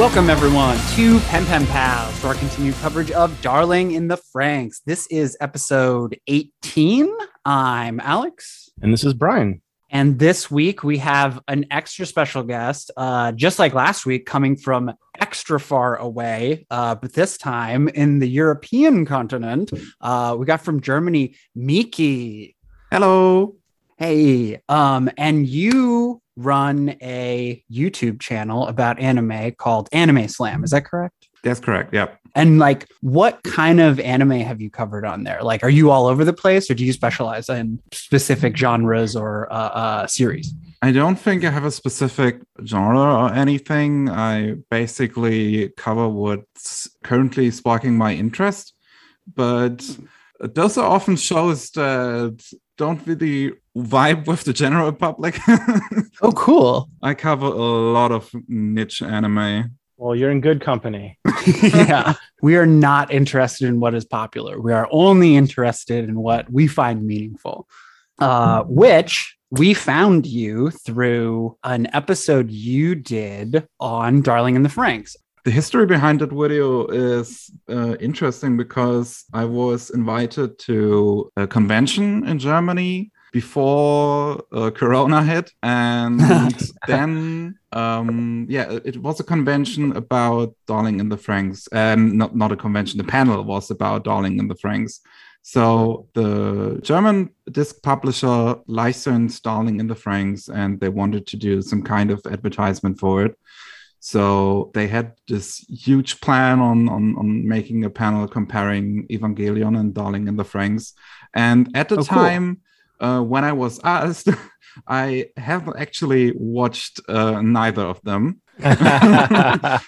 Welcome, everyone, to Pen Pen Pals for our continued coverage of Darling in the Franxx. This is episode 18. I'm Alex. And this is Brian. And this week we have an extra special guest, uh, just like last week, coming from extra far away, uh, but this time in the European continent. Uh, we got from Germany, Miki. Hello. Hey, um, and you run a YouTube channel about anime called Anime Slam. Is that correct? That's correct. Yep. And like, what kind of anime have you covered on there? Like, are you all over the place, or do you specialize in specific genres or uh, uh, series? I don't think I have a specific genre or anything. I basically cover what's currently sparking my interest, but those are often shows that don't really vibe with the general public. oh, cool. I cover a lot of niche anime. Well, you're in good company. yeah. We are not interested in what is popular. We are only interested in what we find meaningful, uh, which we found you through an episode you did on Darling in the Franxx. The history behind that video is uh, interesting because I was invited to a convention in Germany before uh, Corona hit, and then um, yeah, it was a convention about Darling in the Franxx. and not not a convention. The panel was about Darling in the Franxx. So the German disc publisher licensed Darling in the Franxx, and they wanted to do some kind of advertisement for it. So they had this huge plan on, on, on making a panel comparing Evangelion and Darling in the Franxx. And at the oh, time, cool uh, when I was asked, I haven't actually watched uh, neither of them. but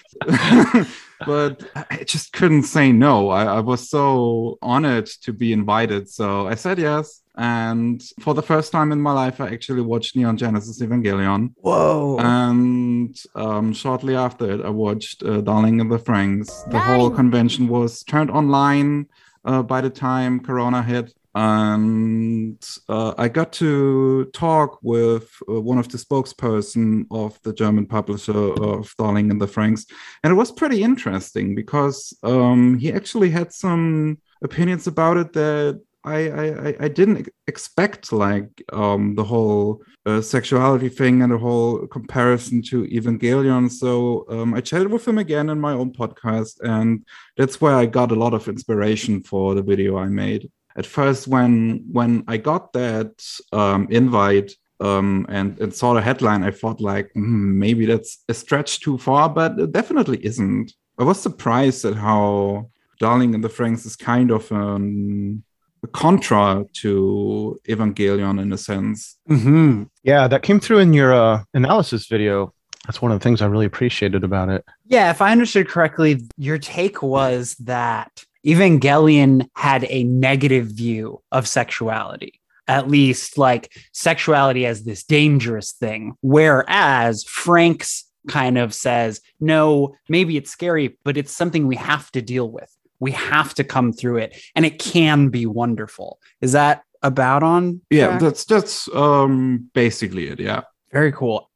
I just couldn't say no. I, I, was so honored to be invited. So I said yes. And for the first time in my life, I actually watched Neon Genesis Evangelion. Whoa. And um, shortly after it, I watched uh, Darling in the Franxx. The whole convention was turned online uh, by the time Corona hit and uh, I got to talk with uh, one of the spokesperson of the German publisher of Darling in the Franxx. and it was pretty interesting because um, he actually had some opinions about it that I I, I didn't expect, like um, the whole uh, sexuality thing and the whole comparison to Evangelion. So um, I chatted with him again in my own podcast, and that's where I got a lot of inspiration for the video I made at first when when I got that um, invite um, and, and saw the headline, I thought like mm, maybe that's a stretch too far, but it definitely isn't. I was surprised at how Darling in the Franxx is kind of um, a contra to Evangelion in a sense. Mm-hmm. Yeah, that came through in your uh, analysis video. That's one of the things I really appreciated about it. Yeah, if I understood correctly, your take was that Evangelion had a negative view of sexuality, at least like sexuality as this dangerous thing. Whereas Franxx kind of says, no, maybe it's scary, but it's something we have to deal with. We have to come through it, and it can be wonderful. Is that about on? Yeah, that's that's um basically it. Yeah. Very cool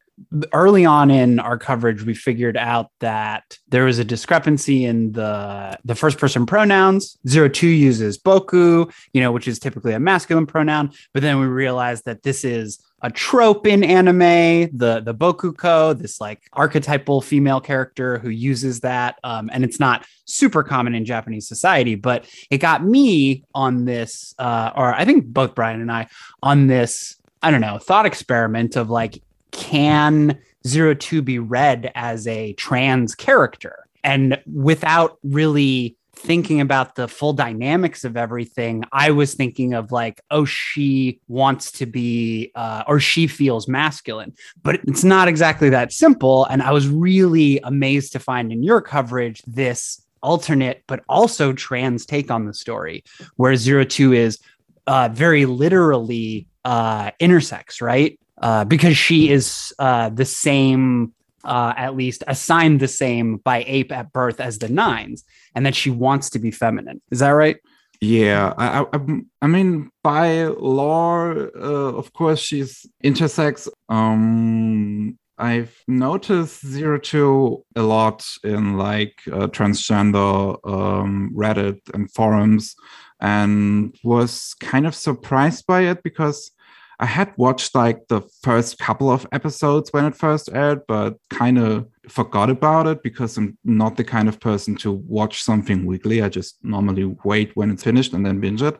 early on in our coverage we figured out that there was a discrepancy in the the first person pronouns zero two uses boku you know which is typically a masculine pronoun but then we realized that this is a trope in anime the the bokuko this like archetypal female character who uses that um, and it's not super common in japanese society but it got me on this uh, or i think both brian and i on this I don't know, thought experiment of like, can Zero Two be read as a trans character? And without really thinking about the full dynamics of everything, I was thinking of like, oh, she wants to be, uh, or she feels masculine, but it's not exactly that simple. And I was really amazed to find in your coverage this alternate, but also trans take on the story, where Zero Two is uh, very literally uh, intersex, right? uh, because she is uh, the same, uh, at least assigned the same by ape at birth as the nines, and that she wants to be feminine. Is that right? Yeah, I, I, I mean, by law, uh, of course, she's intersex. Um, I've noticed Zero Two a lot in like uh, transgender um, Reddit and forums, and was kind of surprised by it because I had watched like the first couple of episodes when it first aired, but kind of forgot about it because I'm not the kind of person to watch something weekly. I just normally wait when it's finished and then binge it.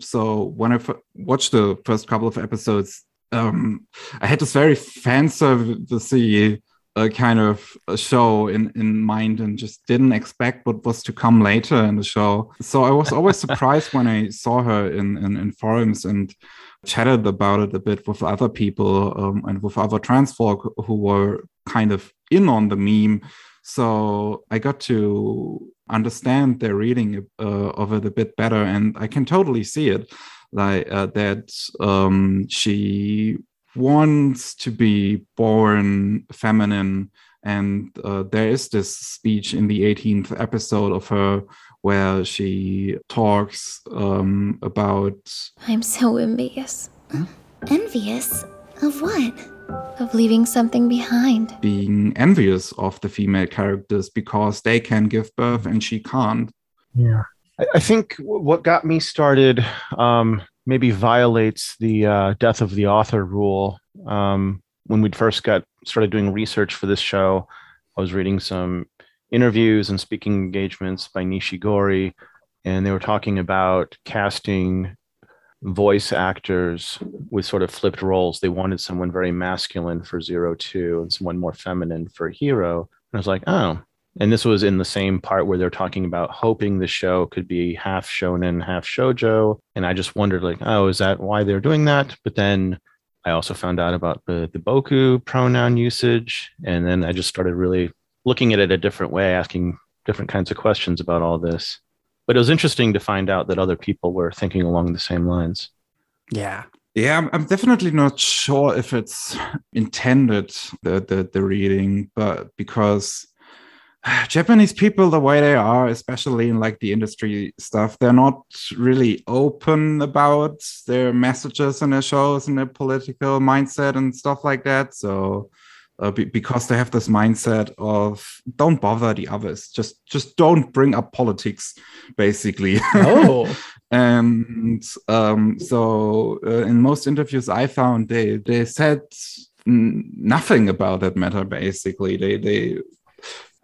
So when I f- watched the first couple of episodes, um, I had this very fan service uh, kind of a show in, in mind and just didn't expect what was to come later in the show. So I was always surprised when I saw her in, in, in, forums and chatted about it a bit with other people um, and with other trans folk who were kind of in on the meme. So I got to understand their reading uh, of it a bit better, and I can totally see it like uh, that um, she wants to be born feminine. And uh, there is this speech in the 18th episode of her where she talks um, about i'm so envious. Huh? envious of what? Of leaving something behind. Being envious of the female characters because they can give birth and she can't. Yeah. I think what got me started um, maybe violates the uh, death of the author rule. Um, when we first got started doing research for this show, I was reading some interviews and speaking engagements by Nishigori, and they were talking about casting voice actors with sort of flipped roles. They wanted someone very masculine for Zero Two and someone more feminine for Hiro. And I was like, oh, and this was in the same part where they're talking about hoping the show could be half shonen, half shojo. And I just wondered, like, oh, is that why they're doing that? But then I also found out about the, the boku pronoun usage. And then I just started really looking at it a different way, asking different kinds of questions about all this. But it was interesting to find out that other people were thinking along the same lines. Yeah. Yeah, I'm, I'm definitely not sure if it's intended the, the the reading, but because Japanese people, the way they are, especially in like the industry stuff, they're not really open about their messages and their shows and their political mindset and stuff like that. So, uh, be, because they have this mindset of don't bother the others, just just don't bring up politics, basically. Oh. and um, so, uh, in most interviews I found, they they said nothing about that matter. Basically, they they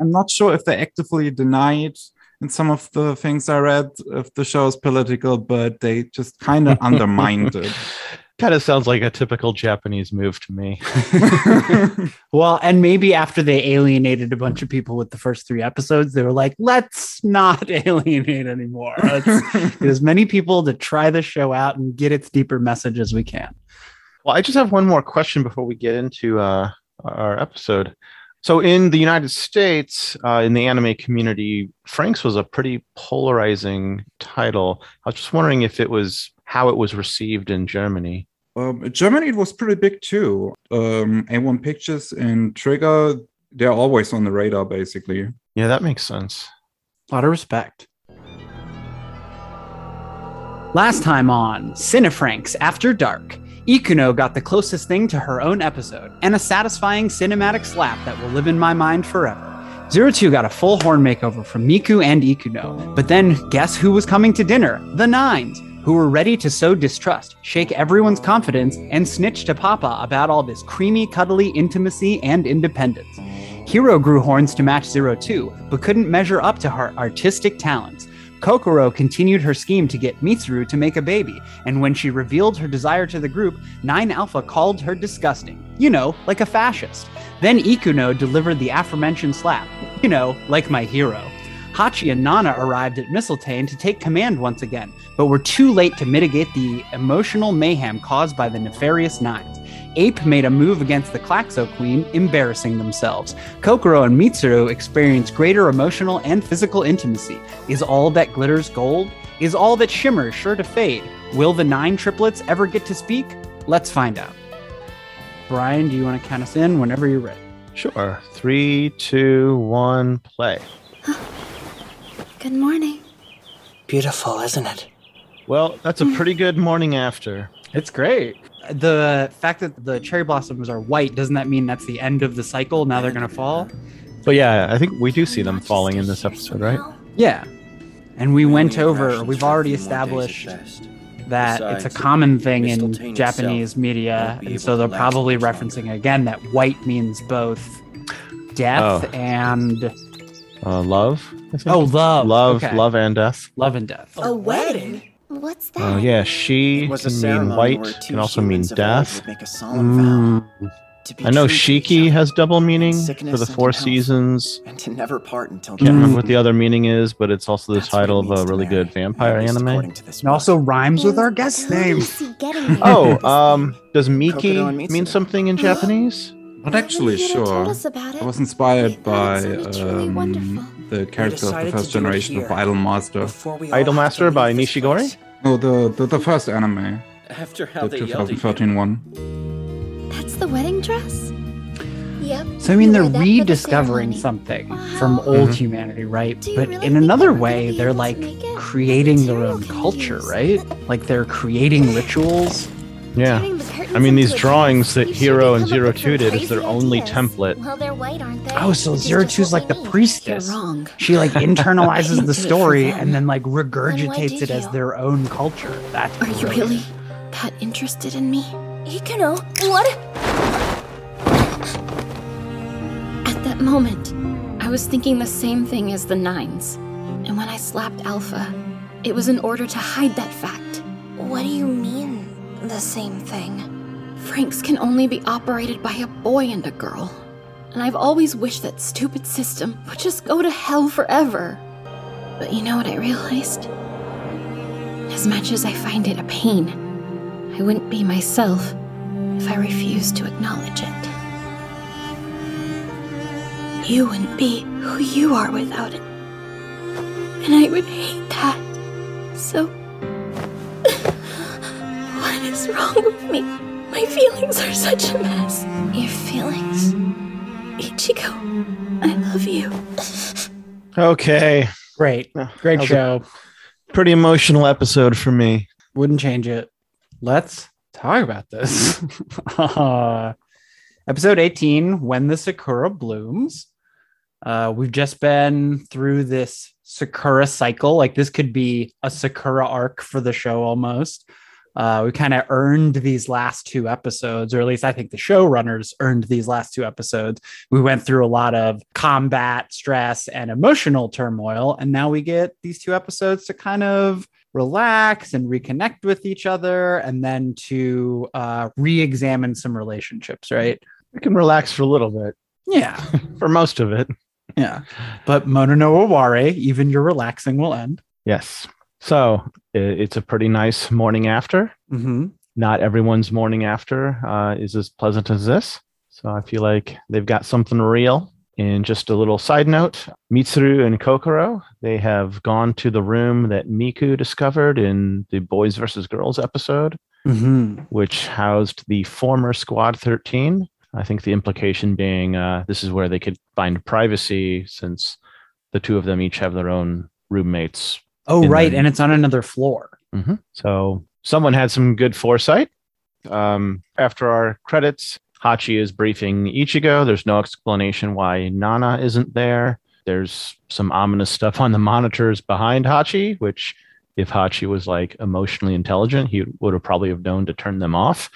I'm not sure if they actively denied in some of the things I read if the show is political, but they just kind of undermined it. Kind of sounds like a typical Japanese move to me. well, and maybe after they alienated a bunch of people with the first three episodes, they were like, let's not alienate anymore. Let's get as many people to try the show out and get its deeper message as we can. Well, I just have one more question before we get into uh, our episode. So in the United States, uh, in the anime community, Franxx was a pretty polarizing title. I was just wondering if it was how it was received in Germany. Um, Germany, it was pretty big too. Um, A1 Pictures and Trigger, they're always on the radar, basically. Yeah, that makes sense. A lot of respect. Last time on Cinefranks After Dark, Ikuno got the closest thing to her own episode, and a satisfying cinematic slap that will live in my mind forever. Zero Two got a full horn makeover from Miku and Ikuno, but then guess who was coming to dinner? The Nines, who were ready to sow distrust, shake everyone's confidence, and snitch to Papa about all this creamy, cuddly intimacy and independence. Hiro grew horns to match Zero Two, but couldn't measure up to her artistic talents. Kokoro continued her scheme to get Mitsuru to make a baby, and when she revealed her desire to the group, 9 Alpha called her disgusting. You know, like a fascist. Then Ikuno delivered the aforementioned slap. You know, like my hero. Hachi and Nana arrived at Mistletoe to take command once again, but were too late to mitigate the emotional mayhem caused by the nefarious Nines. Ape made a move against the Klaxo Queen, embarrassing themselves. Kokoro and Mitsuru experienced greater emotional and physical intimacy. Is all that glitters gold? Is all that shimmers sure to fade? Will the nine triplets ever get to speak? Let's find out. Brian, do you want to count us in whenever you're ready? Sure. Three, two, one, play. Good morning. Beautiful, isn't it? Well, that's a pretty good morning after. It's great. The fact that the cherry blossoms are white doesn't that mean that's the end of the cycle? Now they're gonna fall. But yeah, I think we do see them falling in this episode, right? Yeah. And we went over. We've already established that it's a common thing in Japanese media, and so they're probably referencing again that white means both death Oh. and Uh, love. Oh love, love, Okay. love, and death. love and death. A wedding? What's that? Oh yeah, she It was a can mean white, where can also mean humans of old death. make a Mm. I know true to each Shiki has double meaning for the four in seasons. and to never part until Can't remember what the other meaning is, but it's also the That's title of a really good vampire at anime. according And also rhymes with our And guest who do you name. see getting married Oh, um, does Kokodo Miki mean something in Japanese? Not actually Haven't you told sure. us about it? I was inspired by thought it sounded truly um, the character of the first to do it generation of here. Idol Master. Before we all have to Idolmaster by this Nishigori? No, the, the the first anime, After how the they yelled 2013 one. That's the wedding dress? Yep. So I mean, they're wear the rediscovering something Wow. from old Mhm. humanity, right? But really in another that we're gonna way, they're like creating What their own culture, use? right? Like they're creating rituals. Yeah. Turning the curtains I mean, these drawings that Hiro and come up Zero with Two some did is their only ideas. template. Well, they're white, aren't they? Oh, so Which Zero Two's like the priestess. Wrong. She like internalizes the did it for story and then like regurgitates did it as you? their own culture. That's Are you really that interested in me? Ikuno, what? At that moment, I was thinking the same thing as the Nines. And when I slapped Alpha, it was in order to hide that fact. What do you mean, the same thing? Franxx can only be operated by a boy and a girl. And I've always wished that stupid system would just go to hell forever. But you know what I realized? As much as I find it a pain, I wouldn't be myself if I refused to acknowledge it. You wouldn't be who you are without it. And I would hate that. So. what is wrong with me? My feelings are such a mess. Your feelings? Ichigo, I love you. Okay. Great, great that was a show. Pretty emotional episode for me. Wouldn't change it. Let's talk about this. Uh, episode 18 When the Sakura Blooms. Uh, we've just been through this Sakura cycle. Like, this could be a Sakura arc for the show almost. Uh, we kind of earned these last two episodes, or at least I think the showrunners earned these last two episodes. We went through a lot of combat, stress, and emotional turmoil. And now we get these two episodes to kind of relax and reconnect with each other and then to uh, re-examine some relationships right We can relax for a little bit, yeah for most of it. yeah but mono no even your relaxing will end Yes. So it's a pretty nice morning after. mm-hmm. Not everyone's morning after uh, is as pleasant as this. So I feel like they've got something real. And just a little side note Mitsuru and Kokoro, they have gone to the room that Miku discovered in the Boys versus Girls episode, Mm-hmm. which housed the former Squad 13. I think the implication being uh, this is where they could find privacy since the two of them each have their own roommates oh right and it's on another floor Mhm. So someone had some good foresight. Um, after our credits, Hachi is briefing Ichigo. There's no explanation why Nana isn't there. There's some ominous stuff on the monitors behind Hachi, which if Hachi was like emotionally intelligent, he would have probably have known to turn them off.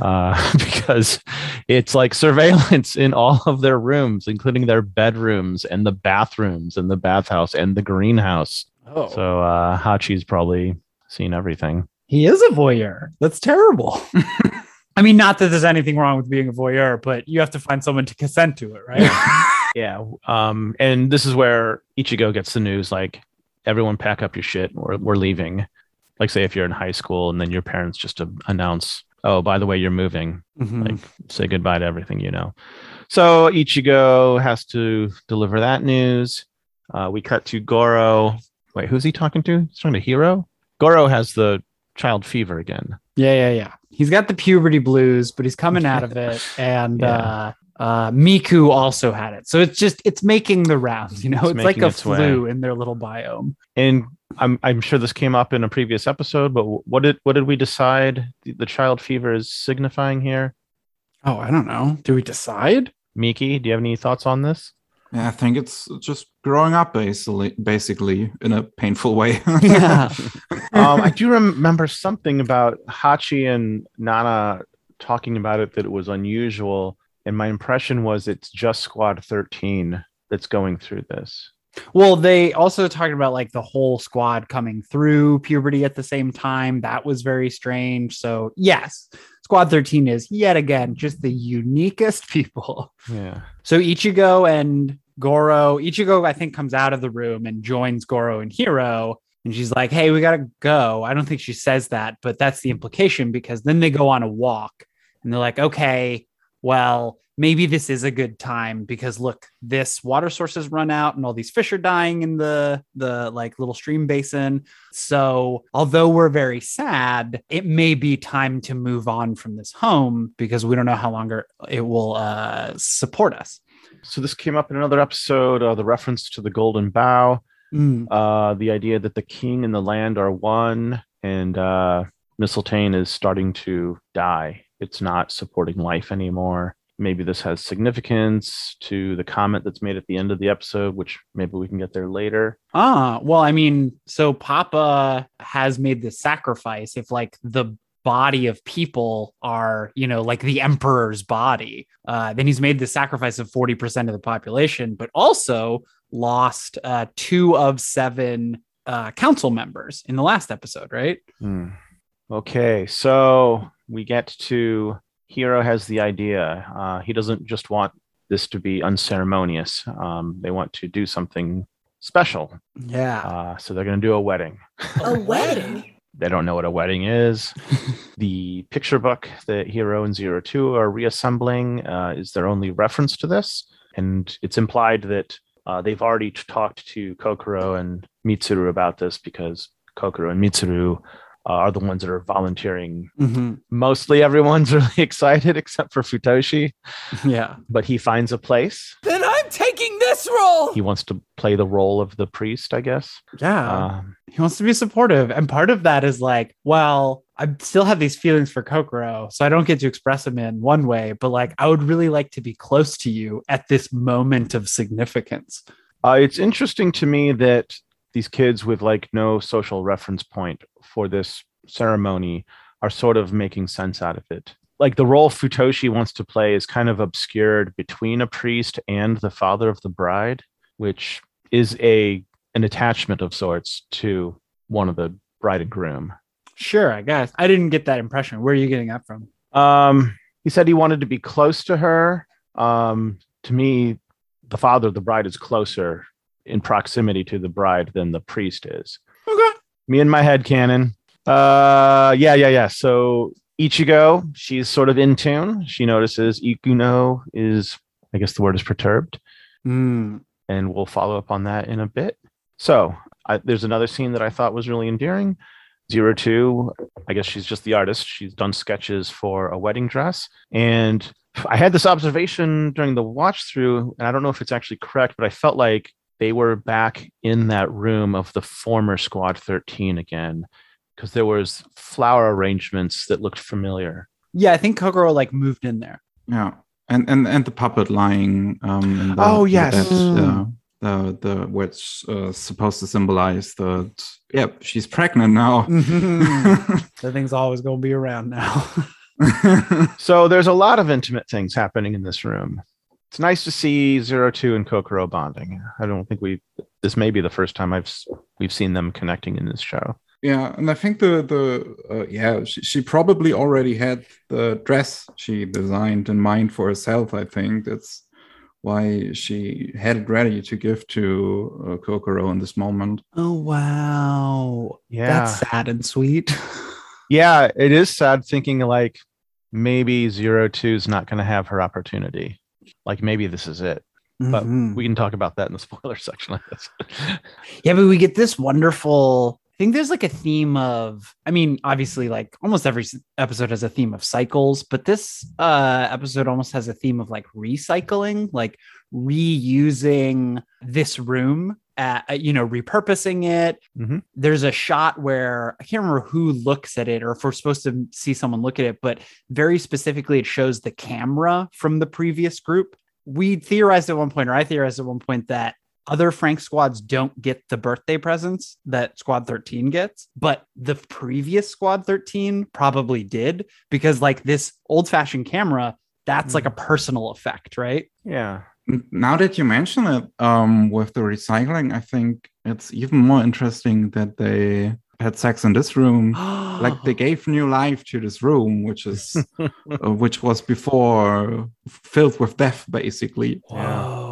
Uh, because it's like surveillance in all of their rooms, including their bedrooms and the bathrooms and the bathhouse and the greenhouse. Oh So uh, Hachi's probably seen everything. he is a voyeur that's terrible i mean not that there's anything wrong with being a voyeur but you have to find someone to consent to it right Yeah. Um, and this is where Ichigo gets the news like, everyone pack up your shit. We're, we're leaving. Like, say, if you're in high school and then your parents just uh, announce, oh, by the way, you're moving, Mhm. like, say goodbye to everything you know. So Ichigo has to deliver that news. Uh, we cut to Goro. Wait, who's he talking to? He's talking to Hero? Goro has the child fever again. Yeah, yeah, yeah. He's got the puberty blues, but he's coming out of it. And Yeah. uh, Uh, Miku also had it. So it's just it's making the rounds, you know. It's It's, like a its way. flu in their little biome. And I'm I'm sure this came up in a previous episode, but what did what did we decide the, the child fever is signifying here? Oh, I don't know. Do we decide? Miki, do you have any thoughts on this? Yeah, I think it's just growing up basically, basically in a painful way. Yeah. um, I do remember something about Hachi and Nana talking about it that it was unusual, and my impression was it's just Squad 13 that's going through this. Well, they also talked about like the whole squad coming through puberty at the same time. That was very strange. So, yes, Squad 13 is yet again just the uniquest people. Yeah. So, Ichigo and Goro, Ichigo, I think, comes out of the room and joins Goro and Hiro. And she's like, hey, we got to go. I don't think she says that, but that's the implication because then they go on a walk and they're like, okay, well, maybe this is a good time because look, this water source has run out and all these fish are dying in the the like little stream basin. So, although we're very sad, it may be time to move on from this home because we don't know how longer it will uh, support us. So this came up in another episode, uh, the reference to the Golden Bough, uh, the idea that the king and the land are one, and uh, Mistletoe is starting to die. It's not supporting life anymore. Maybe this has significance to the comment that's made at the end of the episode, which maybe we can get there later. Ah, well, I mean, so Papa has made this sacrifice. If like the body of people are, you know, like the emperor's body, uh, then he's made the sacrifice of 40% of the population, but also lost uh, two of seven uh, council members in the last episode, right? Hmm. Okay, so we get to Hiro has the idea. Uh, he doesn't just want this to be unceremonious. Um, they want to do something special. Yeah. Uh, so they're going to do a wedding. A wedding? They don't know what a wedding is. the picture book that Hiro and Zero Two are reassembling uh, is their only reference to this, and it's implied that uh, they've already talked to Kokoro and Mitsuru about this because Kokoro and Mitsuru uh, are the ones that are volunteering. Mhm. Mostly everyone's really excited except for Futoshi, Yeah. but he finds a place. Then I'm taking this role. He wants to play the role of the priest, I guess. Yeah. Um, he wants to be supportive. And part of that is like, well, I still have these feelings for Kokoro, so I don't get to express them in one way, but like, I would really like to be close to you at this moment of significance. Uh, it's interesting to me that these kids with like no social reference point for this ceremony are sort of making sense out of it. Like the role Futoshi wants to play is kind of obscured between a priest and the father of the bride, which is a an attachment of sorts to one of the bride and groom. Sure, I guess. I didn't get that impression. Where are you getting that from? Um, he said he wanted to be close to her. Um, to me, the father of the bride is closer in proximity to the bride than the priest is. Okay. Me and my head canon. Uh, yeah, yeah, yeah. So Ichigo, she's sort of in tune. She notices Ikuno is, I guess the word is perturbed, Mm. and we'll follow up on that in a bit. So I, there's another scene that I thought was really endearing. Zero two, I guess she's just the artist. She's done sketches for a wedding dress, and I had this observation during the watch through, and I don't know if it's actually correct, but I felt like they were back in that room of the former Squad 13 again, because there was flower arrangements that looked familiar. Yeah, I think Kokoro like moved in there. Yeah, and and and the puppet lying. Um, in the, Oh, in the yes. bed, Mm. uh, the the which uh, supposed to symbolize that. Yep, she's pregnant now. the thing's always going to be around now. So there's a lot of intimate things happening in this room. It's nice to see Zero Two and Kokoro bonding. I don't think we. This may be the first time I've we've seen them connecting in this show. yeah, and I think the the uh, yeah she, she probably already had the dress she designed in mind for herself. I think that's why she had it ready to give to uh, Kokoro in this moment. oh, wow. Yeah, That's sad and sweet. yeah. It is sad thinking like maybe Zero Two is not going to have her opportunity. Like maybe this is it. But Mhm. we can talk about that in the spoiler section of this. Yeah, but we get this wonderful I think there's like a theme of, I mean, obviously, like almost every episode has a theme of cycles, but this uh, episode almost has a theme of like recycling, like reusing this room at, you know, repurposing it. Mhm. There's a shot where I can't remember who looks at it or if we're supposed to see someone look at it, but very specifically, it shows the camera from the previous group. We theorized at one point, or I theorized at one point, that other Frank squads don't get the birthday presents that Squad 13 gets, but the previous Squad 13 probably did because, like, this old fashioned camera, that's like a personal effect, right? Yeah. Now that you mention it, um, with the recycling, I think it's even more interesting that they had sex in this room. like they gave new life to this room, which is uh, which was before filled with death, basically. Whoa.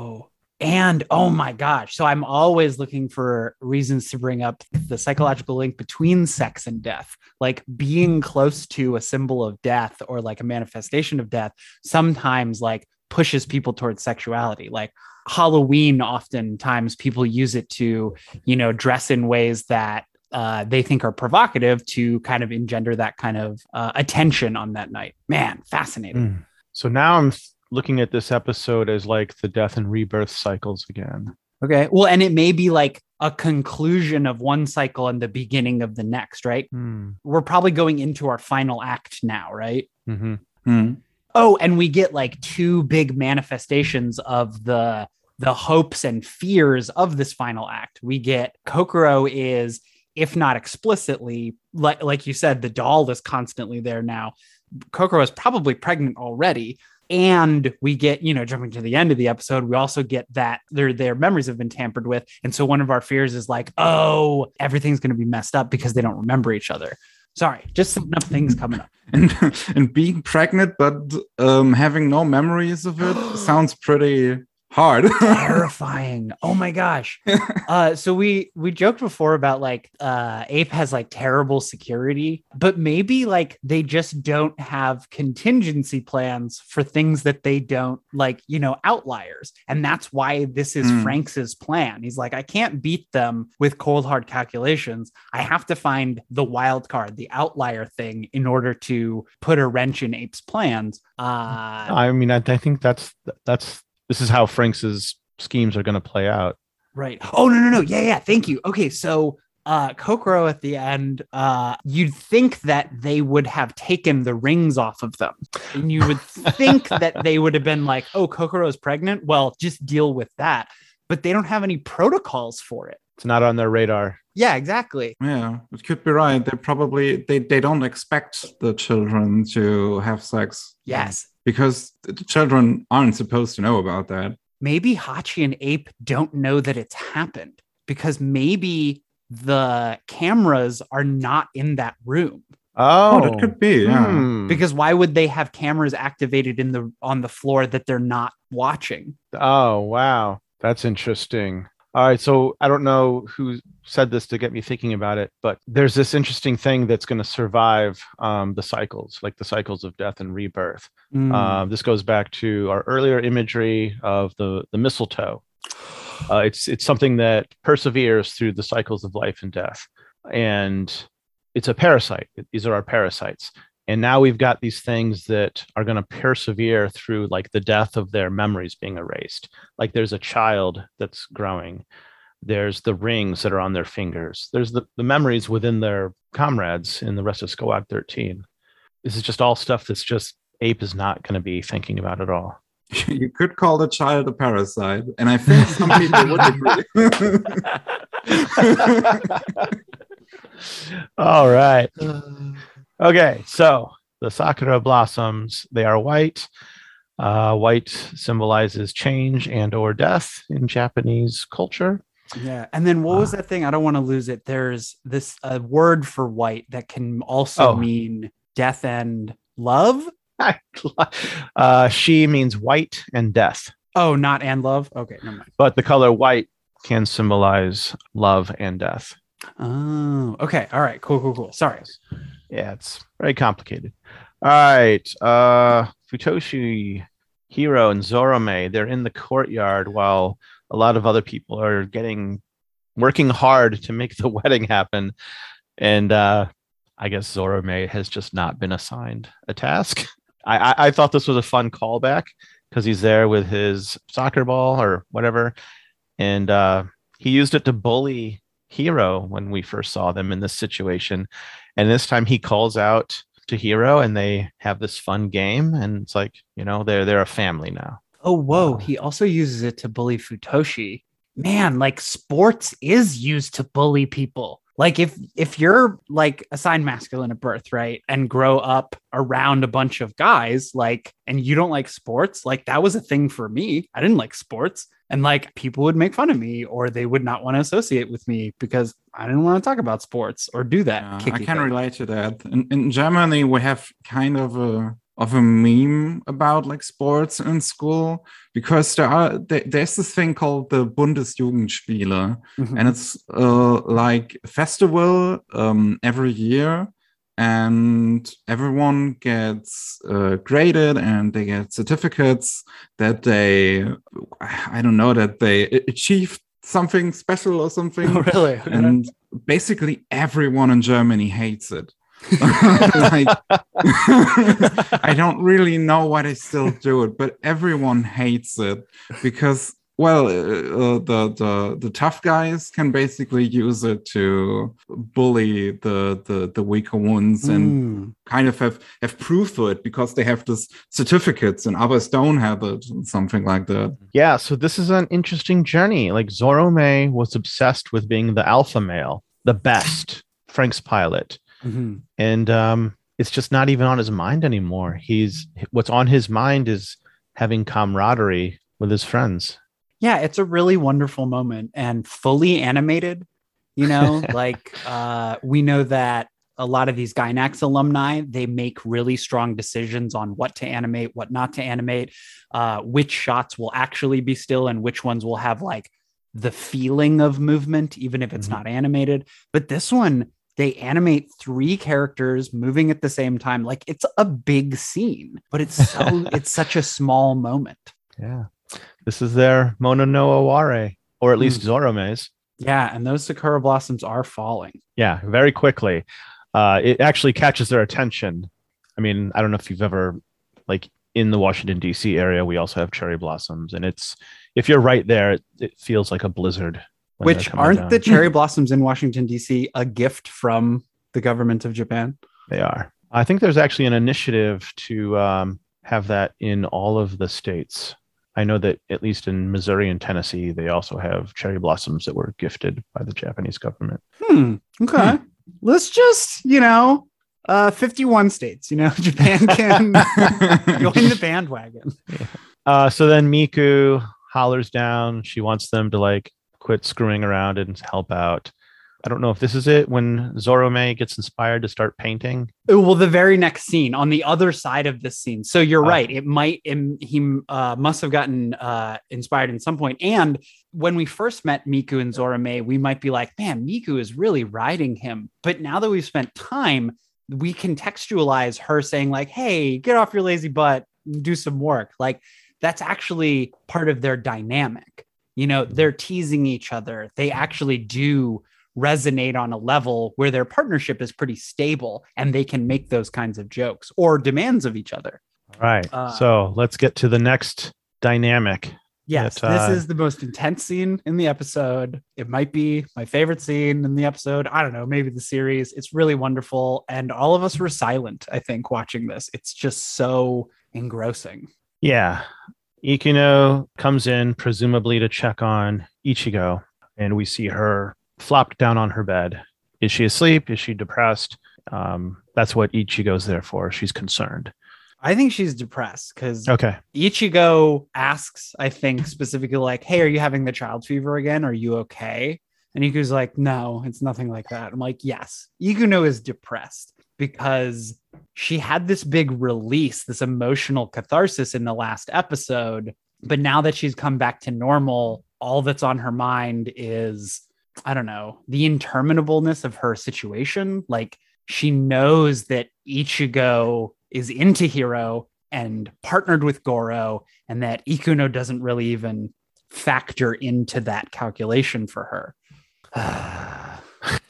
And oh my gosh. So I'm always looking for reasons to bring up the psychological link between sex and death. Like being close to a symbol of death or like a manifestation of death sometimes like pushes people towards sexuality. Like Halloween, oftentimes people use it to, you know, dress in ways that uh, they think are provocative to kind of engender that kind of uh, attention on that night. Man, fascinating. Mm. So now I'm looking at this episode as like the death and rebirth cycles again. Okay. Well, and it may be like a conclusion of one cycle and the beginning of the next, right? Hmm. We're probably going into our final act now, right? Mhm. Hmm. Oh, and we get like two big manifestations of the the hopes and fears of this final act. We get Kokoro is, if not explicitly, like like you said, the doll is constantly there now. Kokoro is probably pregnant already. And we get, you know, jumping to the end of the episode, we also get that their their memories have been tampered with. And so one of our fears is like, oh, everything's gonna be messed up because they don't remember each other. Sorry, just up things coming up. And and being pregnant but um, having no memories of it sounds pretty hard. terrifying. Oh my gosh. Uh so we we joked before about like uh ape has like terrible security but maybe like they just don't have contingency plans for things that they don't like you know outliers. And that's why this is Hmm. frank's plan. He's like i can't beat them with cold hard calculations. I have to find the wild card the outlier thing in order to put a wrench in ape's plans. Uh I mean, I, I think that's that's this is how Franks' schemes are going to play out. Right. Oh no no no. Yeah yeah. Thank you. Okay, so uh Kokoro at the end, uh you'd think that they would have taken the rings off of them. And you would think that they would have been like, "Oh, Kokoro is pregnant. Well, just deal with that." But they don't have any protocols for it. It's not on their radar. Yeah, exactly. yeah, it could be right. They probably they, they don't expect the children to have sex. Yes. Because the children aren't supposed to know about that. Maybe Hachi and Ape don't know that it's happened because maybe the cameras are not in that room. Oh, Oh, that could be, yeah. Hmm. Because why would they have cameras activated in the on the floor that they're not watching? Oh, wow. That's interesting. All right. So I don't know who said this to get me thinking about it, but there's this interesting thing that's going to survive um, the cycles, like the cycles of death and rebirth. Hmm. Uh, this goes back to our earlier imagery of the, the mistletoe. Uh, it's, it's something that perseveres through the cycles of life and death. And it's a parasite. These are our parasites. And now we've got these things that are going to persevere through like the death of their memories being erased. Like there's a child that's growing. There's the rings that are on their fingers. There's the, the memories within their comrades in the rest of Squad 13. This is just all stuff that's just Ape is not going to be thinking about at all. You could call the child a parasite, and I think some people would agree. all right. Okay, so the sakura blossoms, they are white. Uh, white symbolizes change and or death in Japanese culture. yeah. And then what was Uh, that thing? I don't want to lose it. There's this a word for white that can also Oh. mean death and love. uh, she means white and death, Oh, not and love. Okay, never mind. but the color white can symbolize love and death. Oh, okay. All right. Cool, cool, cool. Sorry. Yeah, it's very complicated. All right. Uh Futoshi, Hiro, and Zorome, they're in the courtyard while a lot of other people are getting working hard to make the wedding happen. And uh, I guess Zorome has just not been assigned a task. I, I, I thought this was a fun callback because he's there with his soccer ball or whatever. And uh, he used it to bully Hiro when we first saw them in this situation. And this time he calls out to Hiro and they have this fun game. And it's like, you know, they're they're a family now. Oh, whoa. He also uses it to bully Futoshi. Man, like sports is used to bully people. Like if if you're like assigned masculine at birth, right, and grow up around a bunch of guys, like, and you don't like sports, like that was a thing for me. I didn't like sports, and like people would make fun of me, or they would not want to associate with me because I didn't want to talk about sports or do that. Yeah, I can relate to that. In, in Germany, we have kind of a of a meme about like sports in school because there are there, there's this thing called the Bundesjugendspiele mm-hmm. and it's uh, like a festival um, every year and everyone gets uh, graded and they get certificates that they I don't know that they achieved something special or something. Oh, really? and basically everyone in Germany hates it. like, I don't really know why they still do it, but everyone hates it because, well, uh, uh, the the the tough guys can basically use it to bully the the, the weaker ones mm. and hmm. kind of have have proof for it because they have this certificates and others don't have it, and something like that. Yeah, so this is an interesting journey. Like Zorome was obsessed with being the alpha male, the best, Franxx pilot Mm-hmm. And um, it's just not even on his mind anymore. He's what's on his mind is having camaraderie with his friends. Yeah, it's a really wonderful moment and fully animated. You know, like uh, we know that a lot of these Gainax alumni, they make really strong decisions on what to animate, what not to animate, uh, which shots will actually be still, and which ones will have like the feeling of movement, even if it's mm-hmm. not animated. But this one, they animate three characters moving at the same time like it's a big scene but it's so it's such a small moment yeah this is their mono no aware or at least mm. zorome's yeah and those sakura blossoms are falling yeah very quickly uh it actually catches their attention i mean i don't know if you've ever like in the washington dc area we also have cherry blossoms and it's if you're right there it, it feels like a blizzard which aren't down. the cherry blossoms in Washington D.C. a gift from the government of Japan? They are. I think there's actually an initiative to um, have that in all of the states. I know that at least in Missouri and Tennessee, they also have cherry blossoms that were gifted by the Japanese government. Hmm. Okay. Hmm. Let's just, you know, uh, 51 states, you know, Japan can join the bandwagon. Yeah. Uh, so then Miku hollers down. She wants them to like quit screwing around and help out. I don't know if this is it when Zorome gets inspired to start painting. Well, the very next scene on the other side of this scene. So you're uh, right. It might, it, he uh, must have gotten uh, inspired in some point. And when we first met Miku and Zorome, we might be like, man, Miku is really riding him. But now that we've spent time, we contextualize her saying, like, hey, get off your lazy butt, do some work. Like, that's actually part of their dynamic you know they're teasing each other they actually do resonate on a level where their partnership is pretty stable and they can make those kinds of jokes or demands of each other. All right uh, so let's get to the next dynamic yes that, uh, this is the most intense scene in the episode. It might be my favorite scene in the episode. I don't know maybe the series. It's really wonderful. And all of us were silent i think watching this. It's just so engrossing. Yeah Ikuno comes in, presumably to check on Ichigo, and we see her flopped down on her bed. Is she asleep? Is she depressed? Um, that's what Ichigo's there for. She's concerned. I think she's depressed because okay. Ichigo asks, I think specifically like, "Hey, are you having the child fever again? Are you okay?" And Iku's like, "No, it's nothing like that." I'm like, "Yes, Ikuno is depressed because she had this big release, this emotional catharsis in the last episode. But now that she's come back to normal, all that's on her mind is, I don't know, the interminableness of her situation. Like she knows that Ichigo is into Hiro and partnered with Goro, and that Ikuno doesn't really even factor into that calculation for her.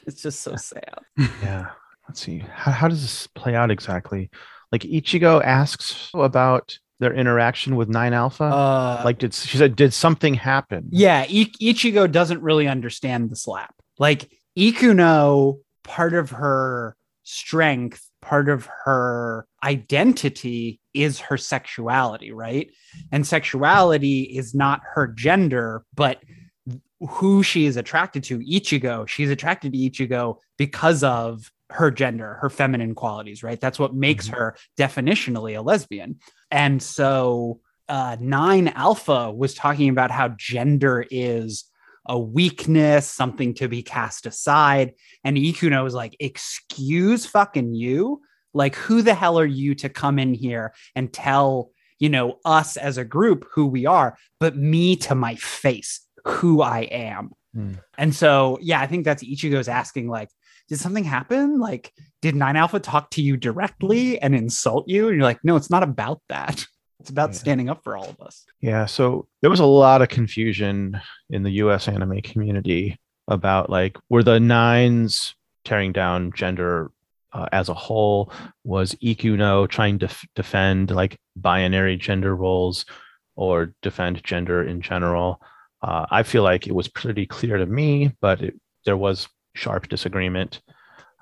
it's just so sad. yeah. Let's see. How, how does this play out exactly? Like Ichigo asks about their interaction with Nine Alpha. Uh, like, did she said, did something happen? yeah, I- Ichigo doesn't really understand the slap. Like Ikuno, part of her strength, part of her identity is her sexuality, right? And sexuality is not her gender, but who she is attracted to. Ichigo, she's attracted to Ichigo because of her gender, her feminine qualities, right? That's what makes her definitionally a lesbian. And so uh, Nine Alpha was talking about how gender is a weakness, something to be cast aside. And Ikuno was like, Excuse fucking you? Like, who the hell are you to come in here and tell, you know, us as a group who we are, but me to my face, who I am? Hmm. And so, yeah, I think that's Ichigo's asking, like, did something happen? Like, did Nine Alpha talk to you directly and insult you? And you're like, no, it's not about that. It's about Yeah. standing up for all of us. Yeah, so there was a lot of confusion in the US anime community about like were the nines tearing down gender uh, as a whole was Ikuno trying to f- defend like binary gender roles or defend gender in general. Uh, I feel like it was pretty clear to me, but it, there was sharp disagreement.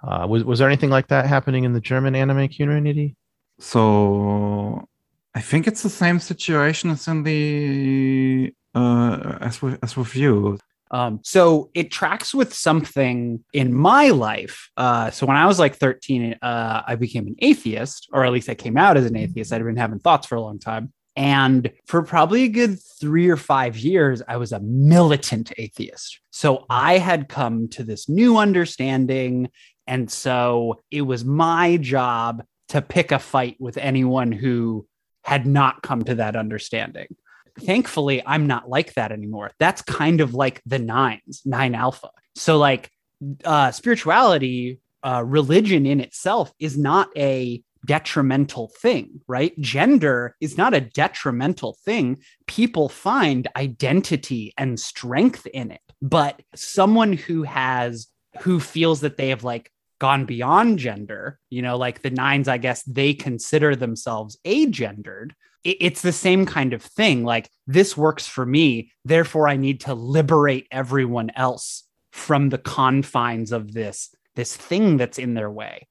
Uh, was was there anything like that happening in the German anime community? So I think it's the same situation as in the uh as with as with you. Um, so it tracks with something in my life. Uh, so when I was like 13, uh, I became an atheist, or at least I came out as an atheist. I'd been having thoughts for a long time. And for probably a good three or five years, I was a militant atheist. So I had come to this new understanding. And so it was my job to pick a fight with anyone who had not come to that understanding thankfully i'm not like that anymore that's kind of like the nines nine alpha so like uh spirituality uh religion in itself is not a detrimental thing right gender is not a detrimental thing people find identity and strength in it but someone who has who feels that they have like gone beyond gender you know like the nines i guess they consider themselves agendered it- it's the same kind of thing. Like, this works for me. Therefore, I need to liberate everyone else from the confines of this this thing that's in their way.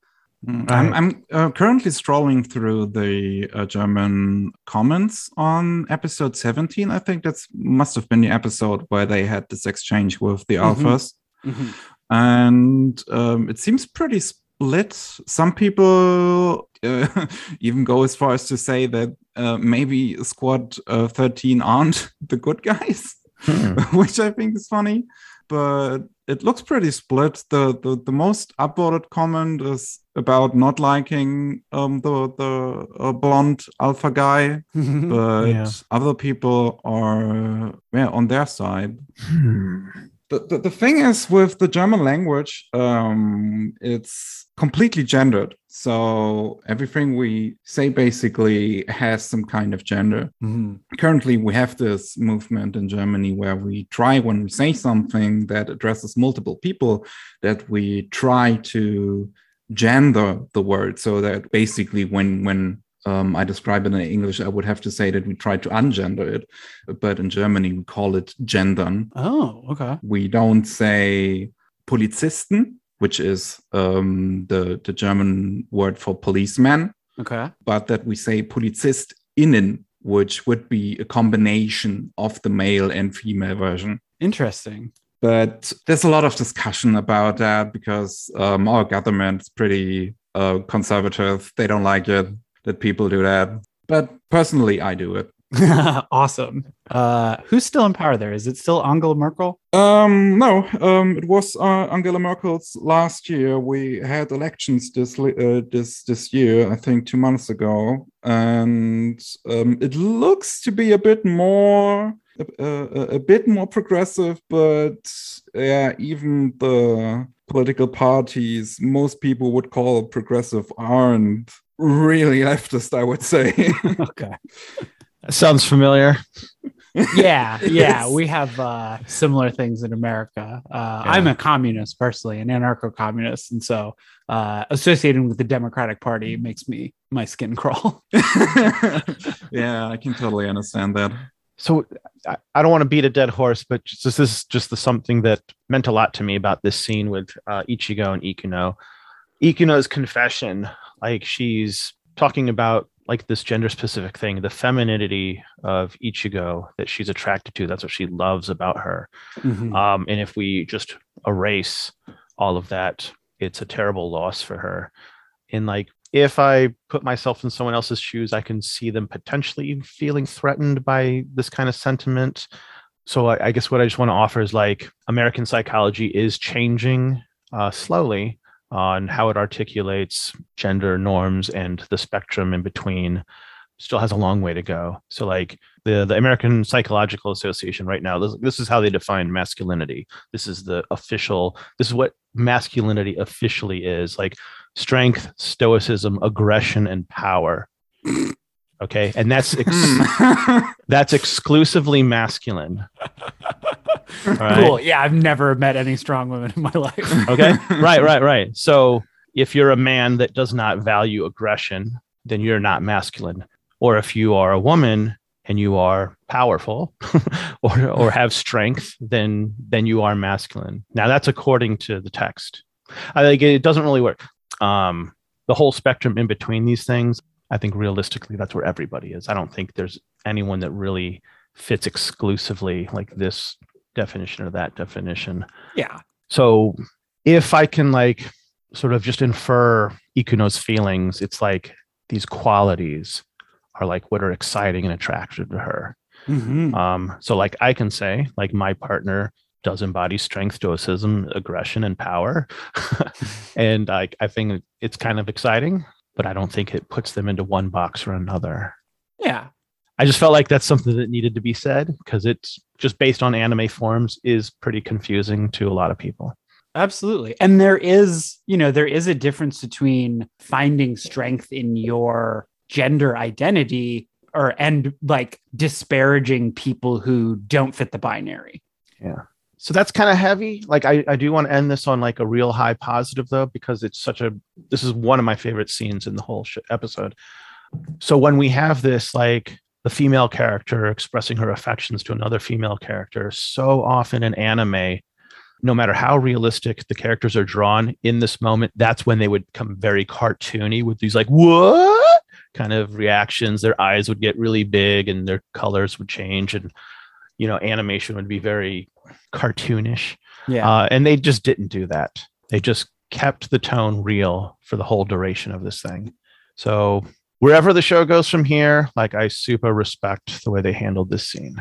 Mm, I'm, I'm uh, currently scrolling through the uh, German comments on episode 17. I think that's must have been the episode where they had this exchange with the alphas. and um, it seems pretty split. Some people uh, even go as far as to say that uh, maybe Squad uh, 13 aren't the good guys, which I think is funny. But it looks pretty split. The the, the most upvoted comment is about not liking um, the the uh, blonde alpha guy, but Yeah. other people are yeah on their side Hmm. The, the, the thing is with the German language, um, it's completely gendered. So everything we say basically has some kind of gender. Currently, we have this movement in Germany where we try, when we say something that addresses multiple people, that we try to gender the word so that basically when when um, I describe it in English, I would have to say that we try to ungender it, but in Germany we call it gendern Oh, okay. we don't say Polizisten, which is um, the, the German word for policeman, Okay. but that we say PolizistInnen, which would be a combination of the male and female version. Interesting. But there's a lot of discussion about that because um, our government is pretty uh, conservative. They don't like it that people do that. But personally, I do it. awesome. Uh, who's still in power there? Is it still Angela Merkel? Um, no, um, it was uh, Angela Merkel's last year. We had elections this uh, this this year, I think, two months ago, and um, it looks to be a bit more a, a, a bit more progressive. But yeah, even the political parties most people would call progressive aren't really leftist. I would say. okay. Sounds familiar. yeah, yeah, Yes. we have uh, similar things in America. Uh, I'm a communist personally, an anarcho-communist, and so uh, associating with the Democratic Party makes me my skin crawl. yeah, I can totally understand that. So I, I don't want to beat a dead horse, but just, this is just the something that meant a lot to me about this scene with uh, Ichigo and Ikuno. Ikuno's confession, like she's talking about like this gender specific thing, the femininity of Ichigo that she's attracted to. That's what she loves about her. Mhm. Um, and if we just erase all of that, it's a terrible loss for her. And like, if I put myself in someone else's shoes, I can see them potentially feeling threatened by this kind of sentiment. So I, I guess what I just want to offer is like American psychology is changing uh, slowly on how it articulates gender norms and the spectrum in between still has a long way to go. So like the the American Psychological Association right now, this, this is how they define masculinity. This is the official. This is what masculinity officially is like strength, stoicism, aggression, and power. Okay, and that's ex- Hmm. that's exclusively masculine. All right? Cool. Yeah, I've never met any strong women in my life. Okay, right, right, right. So if you're a man that does not value aggression, then you're not masculine. Or if you are a woman and you are powerful or or have strength, then then you are masculine. Now that's according to the text. I think it doesn't really work. Um, the whole spectrum in between these things, I think realistically that's where everybody is. I don't think there's anyone that really fits exclusively like this definition or that definition. yeah. So if I can like sort of just infer Ikuno's feelings, it's like these qualities are like what are exciting and attractive to her. Mhm. Um, so like I can say, like my partner does embody strength, stoicism, aggression, and power. Mm-hmm. and I, I think it's kind of exciting, but I don't think it puts them into one box or another. Yeah. I just felt like that's something that needed to be said because it's just based on anime forms is pretty confusing to a lot of people. Absolutely. And there is, you know, there is a difference between finding strength in your gender identity or and like disparaging people who don't fit the binary. So that's kind of heavy. Like I, I do want to end this on like a real high positive though because it's such a this is one of my favorite scenes in the whole sh- episode. So when we have this like the female character expressing her affections to another female character so often in anime no matter how realistic the characters are drawn in this moment that's when they would become very cartoony with these like what? kind of reactions. Their eyes would get really big and their colors would change and you know animation would be very cartoonish Yeah. uh, and they just didn't do that they just kept the tone real for the whole duration of this thing so wherever the show goes from here like i super respect the way they handled this scene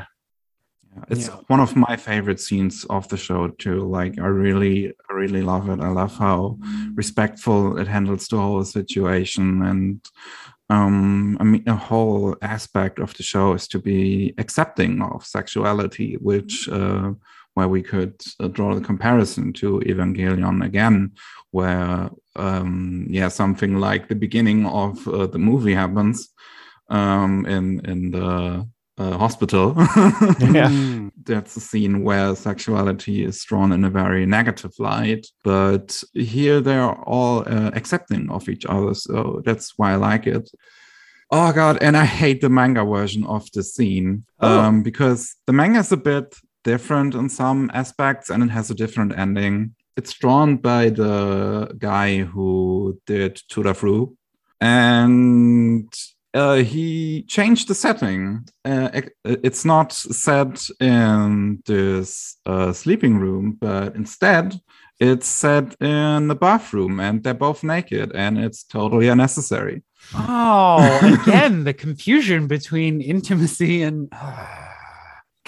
It's Yeah. one of my favorite scenes of the show too. Like I really, I really love it. I love how respectful it handles the whole situation, and um, I mean, a whole aspect of the show is to be accepting of sexuality, which uh, where we could uh, draw the comparison to Evangelion again, where um, yeah, something like the beginning of uh, the movie happens um, in in the uh, hospital. Yeah. That's a scene where sexuality is drawn in a very negative light, but here they're all uh, accepting of each other. So that's why I like it. Oh god, and I hate the manga version of the scene Oh. um, because the manga is a bit different in some aspects and it has a different ending. It's drawn by the guy who did To Love-Ru, and uh, he changed the setting. Uh, it's not set in this uh, sleeping room, but instead it's set in the bathroom, and they're both naked, and it's totally unnecessary. Oh, again, the confusion between intimacy and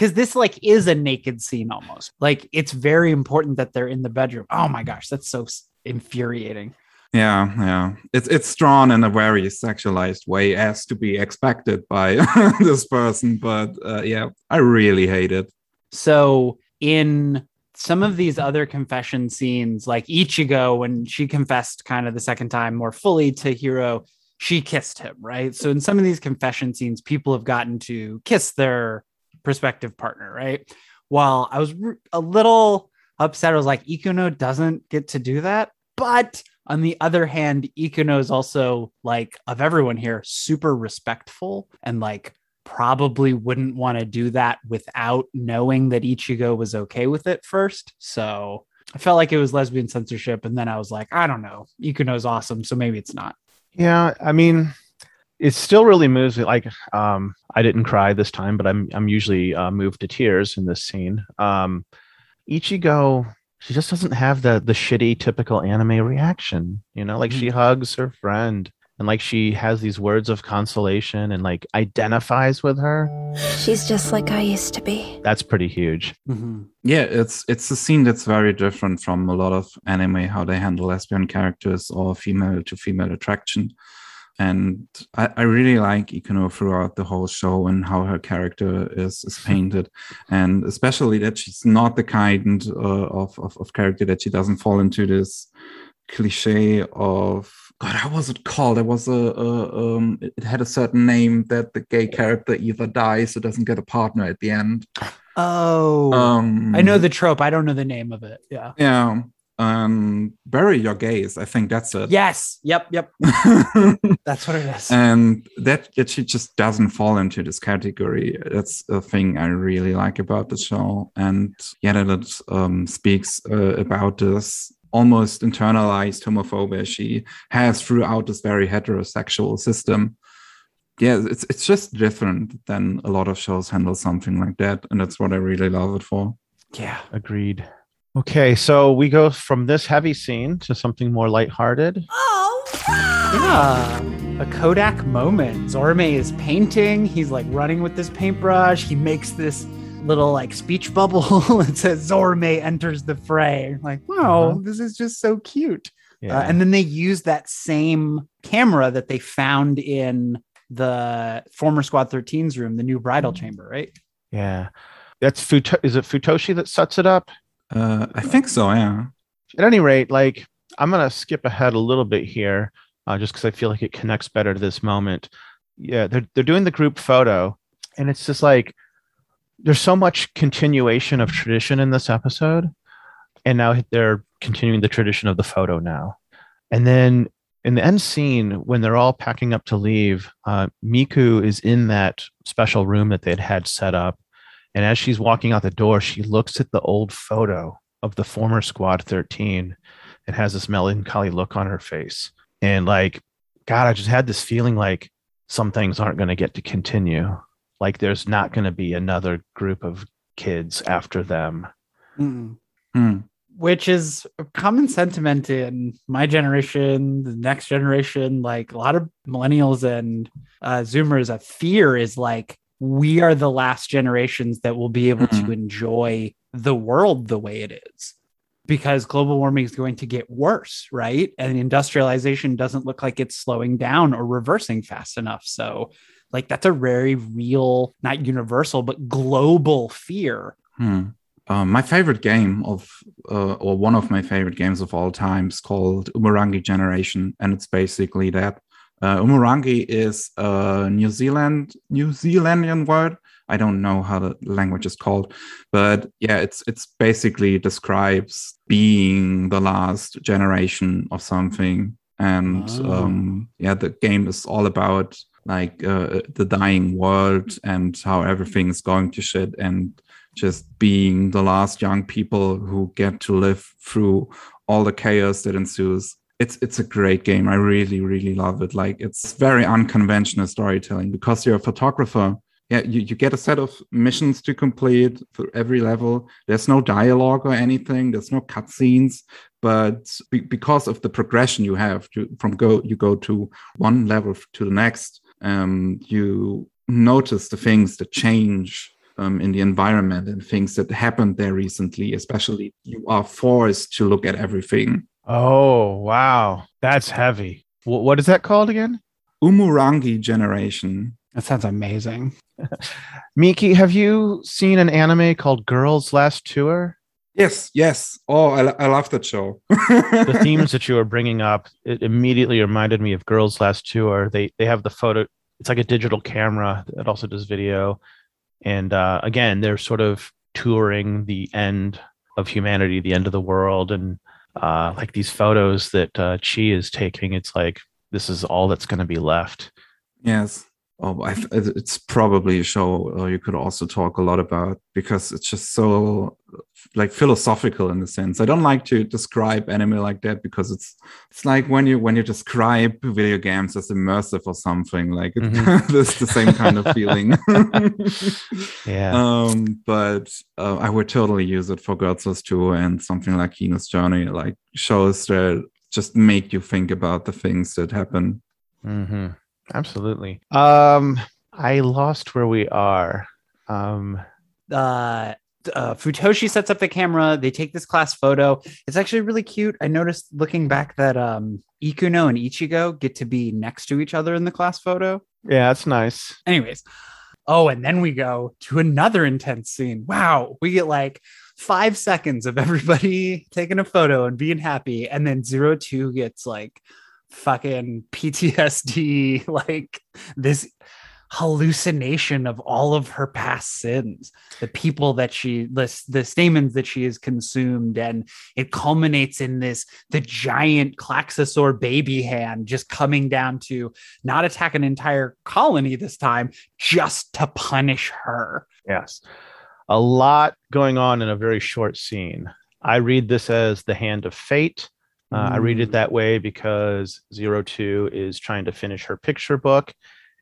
because this like is a naked scene almost. Like it's very important that they're in the bedroom. Oh my gosh, that's so infuriating. Yeah, yeah. It's it's drawn in a very sexualized way, as to be expected by this person. But uh, yeah, I really hate it. So in some of these other confession scenes, like Ichigo, when she confessed kind of the second time more fully to Hiro, she kissed him, right? So in some of these confession scenes, people have gotten to kiss their prospective partner, right? While I was a little upset, I was like, Ikuno doesn't get to do that. But on the other hand, Ikuno is also like of everyone here, super respectful and like probably wouldn't want to do that without knowing that Ichigo was okay with it first. So I felt like it was lesbian censorship. And then I was like, I don't know. Ikuno's awesome. So maybe it's not. Yeah. I mean, it still really moves me. Like, um, I didn't cry this time, but I'm, I'm usually uh, moved to tears in this scene. Um, Ichigo, she just doesn't have the, the shitty typical anime reaction, you know, like mm-hmm. she hugs her friend and like she has these words of consolation and like identifies with her she's just like i used to be that's pretty huge mm-hmm. yeah it's it's a scene that's very different from a lot of anime how they handle lesbian characters or female to female attraction and I, I, really like Ikuno throughout the whole show and how her character is, is painted, and especially that she's not the kind uh, of, of, of character that she doesn't fall into this cliche of God, how was it called? It was a, a um, it had a certain name that the gay character either dies or doesn't get a partner at the end. Oh, um, I know the trope. I don't know the name of it. Yeah, yeah. Um, bury your gays. I think that's it. Yes. Yep. Yep. that's what it is. And that that she just doesn't fall into this category. That's a thing I really like about the show, and yeah, that it um, speaks uh, about this almost internalized homophobia she has throughout this very heterosexual system yeah it's it's just different than a lot of shows handle something like that and that's what i really love it for yeah agreed okay so we go from this heavy scene to something more lighthearted oh yeah a kodak moment zorome is painting he's like running with this paintbrush he makes this little like speech bubble. it says Zorome enters the fray. Like, wow, uh-huh. this is just so cute. Uh, yeah. Uh, and then they use that same camera that they found in the former Squad 13's room, the new bridal mm-hmm. chamber, right? Yeah. That's Futo- is it Futoshi that sets it up? Uh, I think so, yeah. At any rate, like I'm gonna skip ahead a little bit here, uh, just because I feel like it connects better to this moment. Yeah, they're they're doing the group photo, and it's just like there's so much continuation of tradition in this episode and now they're continuing the tradition of the photo now and then in the end scene when they're all packing up to leave uh, miku is in that special room that they'd had set up and as she's walking out the door she looks at the old photo of the former squad 13 and has this melancholy look on her face and like god i just had this feeling like some things aren't going to get to continue like there's not going to be another group of kids after them. Mm. Which is a common sentiment in my generation, the next generation, like a lot of millennials and uh, Zoomers. A fear is like we are the last generations that will be able mm-hmm. to enjoy the world the way it is because global warming is going to get worse, right? And industrialization doesn't look like it's slowing down or reversing fast enough. So like that's a very real, not universal, but global fear. Hmm. Uh, my favorite game of, uh, or one of my favorite games of all time is called Umurangi Generation, and it's basically that. Uh, Umurangi is a New Zealand New Zealandian word. I don't know how the language is called, but yeah, it's it's basically describes being the last generation of something, and oh. um, yeah, the game is all about like uh, the dying world and how everything is going to shit and just being the last young people who get to live through all the chaos that ensues it's it's a great game. I really really love it. Like it's very unconventional storytelling because you're a photographer. Yeah you, you get a set of missions to complete for every level. There's no dialogue or anything. There's no cutscenes. But be, because of the progression you have to from go you go to one level to the next um, you notice the things that change um, in the environment and things that happened there recently, especially you are forced to look at everything. Oh, wow. That's heavy. W- what is that called again? Umurangi Generation. That sounds amazing. Miki, have you seen an anime called Girls Last Tour? Yes, yes. Oh, I, I love that show. the themes that you were bringing up, it immediately reminded me of Girls Last Tour. They they have the photo. It's like a digital camera that also does video, And uh, again, they're sort of touring the end of humanity, the end of the world, and uh, like these photos that uh, Chi is taking. It's like this is all that's going to be left. Yes. Oh, I, it's probably a show uh, you could also talk a lot about because it's just so like philosophical in the sense. I don't like to describe anime like that because it's it's like when you when you describe video games as immersive or something like mm-hmm. it's the same kind of feeling. yeah. Um, but uh, I would totally use it for Gods too, and something like Kino's Journey, like shows that just make you think about the things that happen. Mm-hmm. Absolutely. Um, I lost where we are. Um, uh, uh, Futoshi sets up the camera. They take this class photo. It's actually really cute. I noticed looking back that um, Ikuno and Ichigo get to be next to each other in the class photo. Yeah, that's nice. Anyways, oh, and then we go to another intense scene. Wow, we get like five seconds of everybody taking a photo and being happy, and then Zero Two gets like fucking PTSD, like this hallucination of all of her past sins, the people that she, the, the stamens that she has consumed. And it culminates in this the giant Klaxosaur baby hand just coming down to not attack an entire colony this time, just to punish her. Yes. A lot going on in a very short scene. I read this as the hand of fate uh. I read it mm. that way because Zero Two is trying to finish her picture book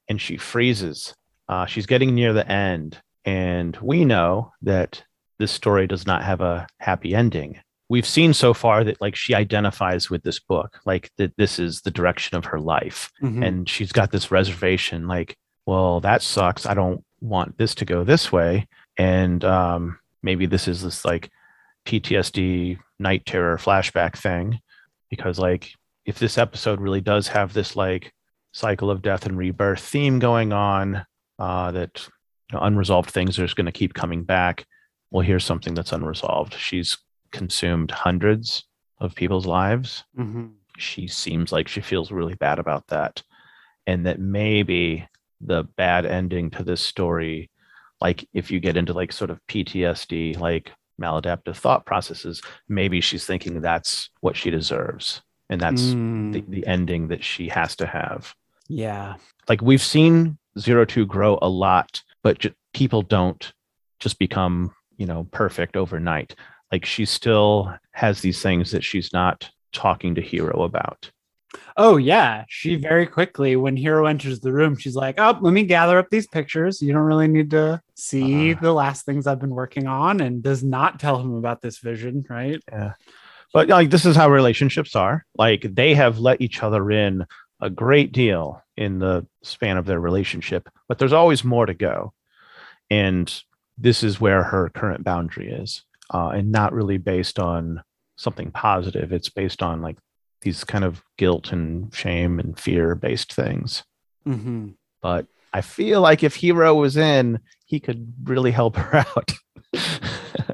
and she freezes. Uh, she's getting near the end. And we know that this story does not have a happy ending. We've seen so far that like she identifies with this book, like that this is the direction of her life. Mm-hmm. And she's got this reservation, like, well, that sucks. I don't want this to go this way. And um, maybe this is this like PTSD night terror flashback thing because like if this episode really does have this like cycle of death and rebirth theme going on uh, that you know, unresolved things are just going to keep coming back well here's something that's unresolved she's consumed hundreds of people's lives mm-hmm. she seems like she feels really bad about that and that maybe the bad ending to this story like if you get into like sort of ptsd like maladaptive thought processes, maybe she's thinking that's what she deserves. And that's mm. the, the ending that she has to have. Yeah. Like we've seen Zero Two grow a lot, but j- people don't just become, you know, perfect overnight. Like she still has these things that she's not talking to Hiro about. Oh yeah, she very quickly when Hiro enters the room, she's like, "Oh, let me gather up these pictures. You don't really need to see uh, the last things I've been working on," and does not tell him about this vision, right? Yeah, but like this is how relationships are. Like they have let each other in a great deal in the span of their relationship, but there's always more to go, and this is where her current boundary is, uh, and not really based on something positive. It's based on like these kind of guilt and shame and fear based things. Mm-hmm. But I feel like if Hiro was in, he could really help her out.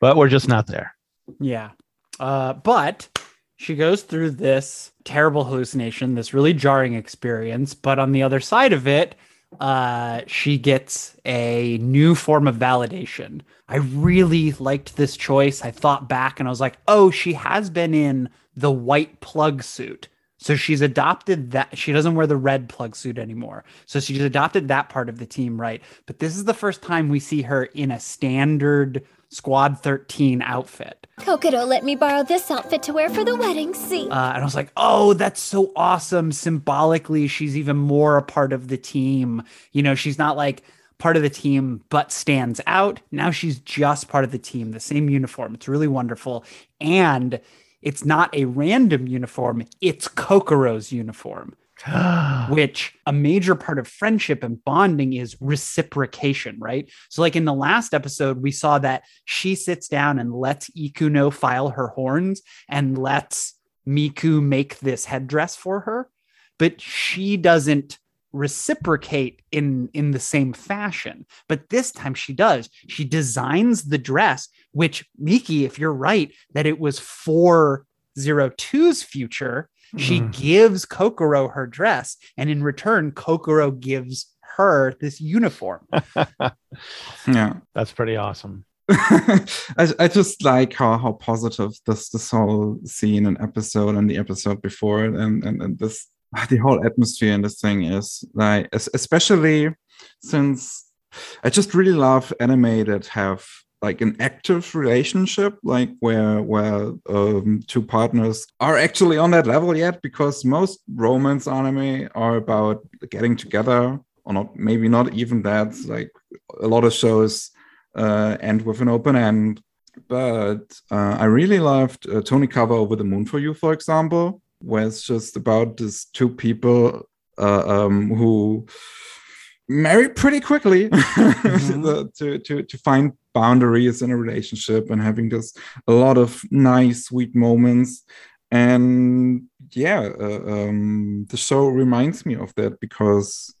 but we're just not there. Yeah. Uh, but she goes through this terrible hallucination, this really jarring experience. But on the other side of it, uh, she gets a new form of validation. I really liked this choice. I thought back and I was like, oh, she has been in the white plug suit. So she's adopted that. She doesn't wear the red plug suit anymore. So she's adopted that part of the team, right? But this is the first time we see her in a standard Squad 13 outfit. Kokoro let me borrow this outfit to wear for the wedding. See? Uh, and I was like, oh, that's so awesome. Symbolically, she's even more a part of the team. You know, she's not like part of the team but stands out. Now she's just part of the team, the same uniform. It's really wonderful. And it's not a random uniform, it's Kokoro's uniform. which a major part of friendship and bonding is reciprocation, right? So, like in the last episode, we saw that she sits down and lets Ikuno file her horns and lets Miku make this headdress for her, but she doesn't reciprocate in in the same fashion but this time she does she designs the dress which miki if you're right that it was for zero two's future she mm. gives kokoro her dress and in return kokoro gives her this uniform. yeah. That's pretty awesome. I, I just like how how positive this this whole scene and episode and the episode before it and and, and this the whole atmosphere in this thing is like especially since I just really love anime that have like an active relationship like where where um, two partners are actually on that level yet because most romance anime are about getting together or not maybe not even that like a lot of shows uh, end with an open end. But uh, i really loved uh, Tonikawa over the moon for you for example where it's just about these two people uh, um, who marry pretty quickly mm-hmm. to, to, to find boundaries in a relationship and having just a lot of nice, sweet moments. And yeah, uh, um, the show reminds me of that because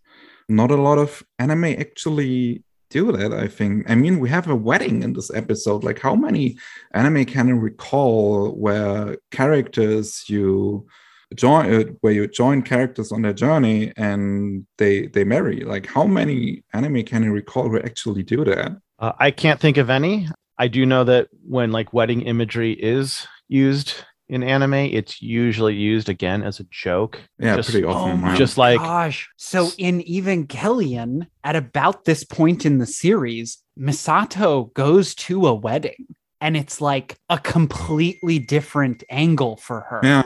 not a lot of anime actually do that i think i mean we have a wedding in this episode. Like how many anime can you recall where characters you join uh, where you join characters on their journey and they they marry? Like how many anime can you recall who actually do that? Uh, i can't think of any. I do know that when like wedding imagery is used in anime it's usually used again as a joke yeah just, pretty often oh just like gosh so in evangelion at about this point in the series misato goes to a wedding and it's like a completely different angle for her yeah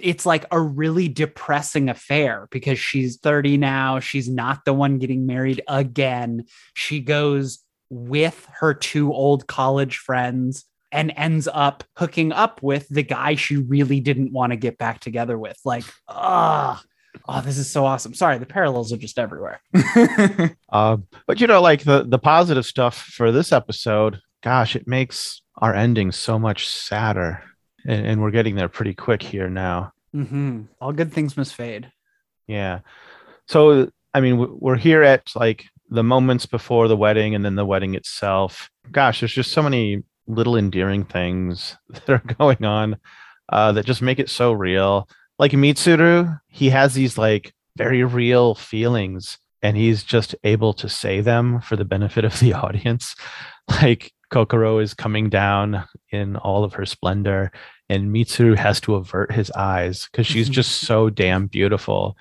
it's like a really depressing affair because she's 30 now. She's not the one getting married again. She goes with her two old college friends and ends up hooking up with the guy she really didn't want to get back together with. Like, ah. Oh, this is so awesome. Sorry, the parallels are just everywhere. uh, but you know, like the the positive stuff for this episode, gosh, it makes our ending so much sadder and, and we're getting there pretty quick here now. Mm-hmm. All good things must fade. Yeah. So, I mean, we're here at like the moments before the wedding and then the wedding itself. Gosh, there's just so many little endearing things that are going on uh, that just make it so real. Like Mitsuru, he has these like very real feelings and he's just able to say them for the benefit of the audience. Like Kokoro is coming down in all of her splendor, and Mitsuru has to avert his eyes because she's just so damn beautiful.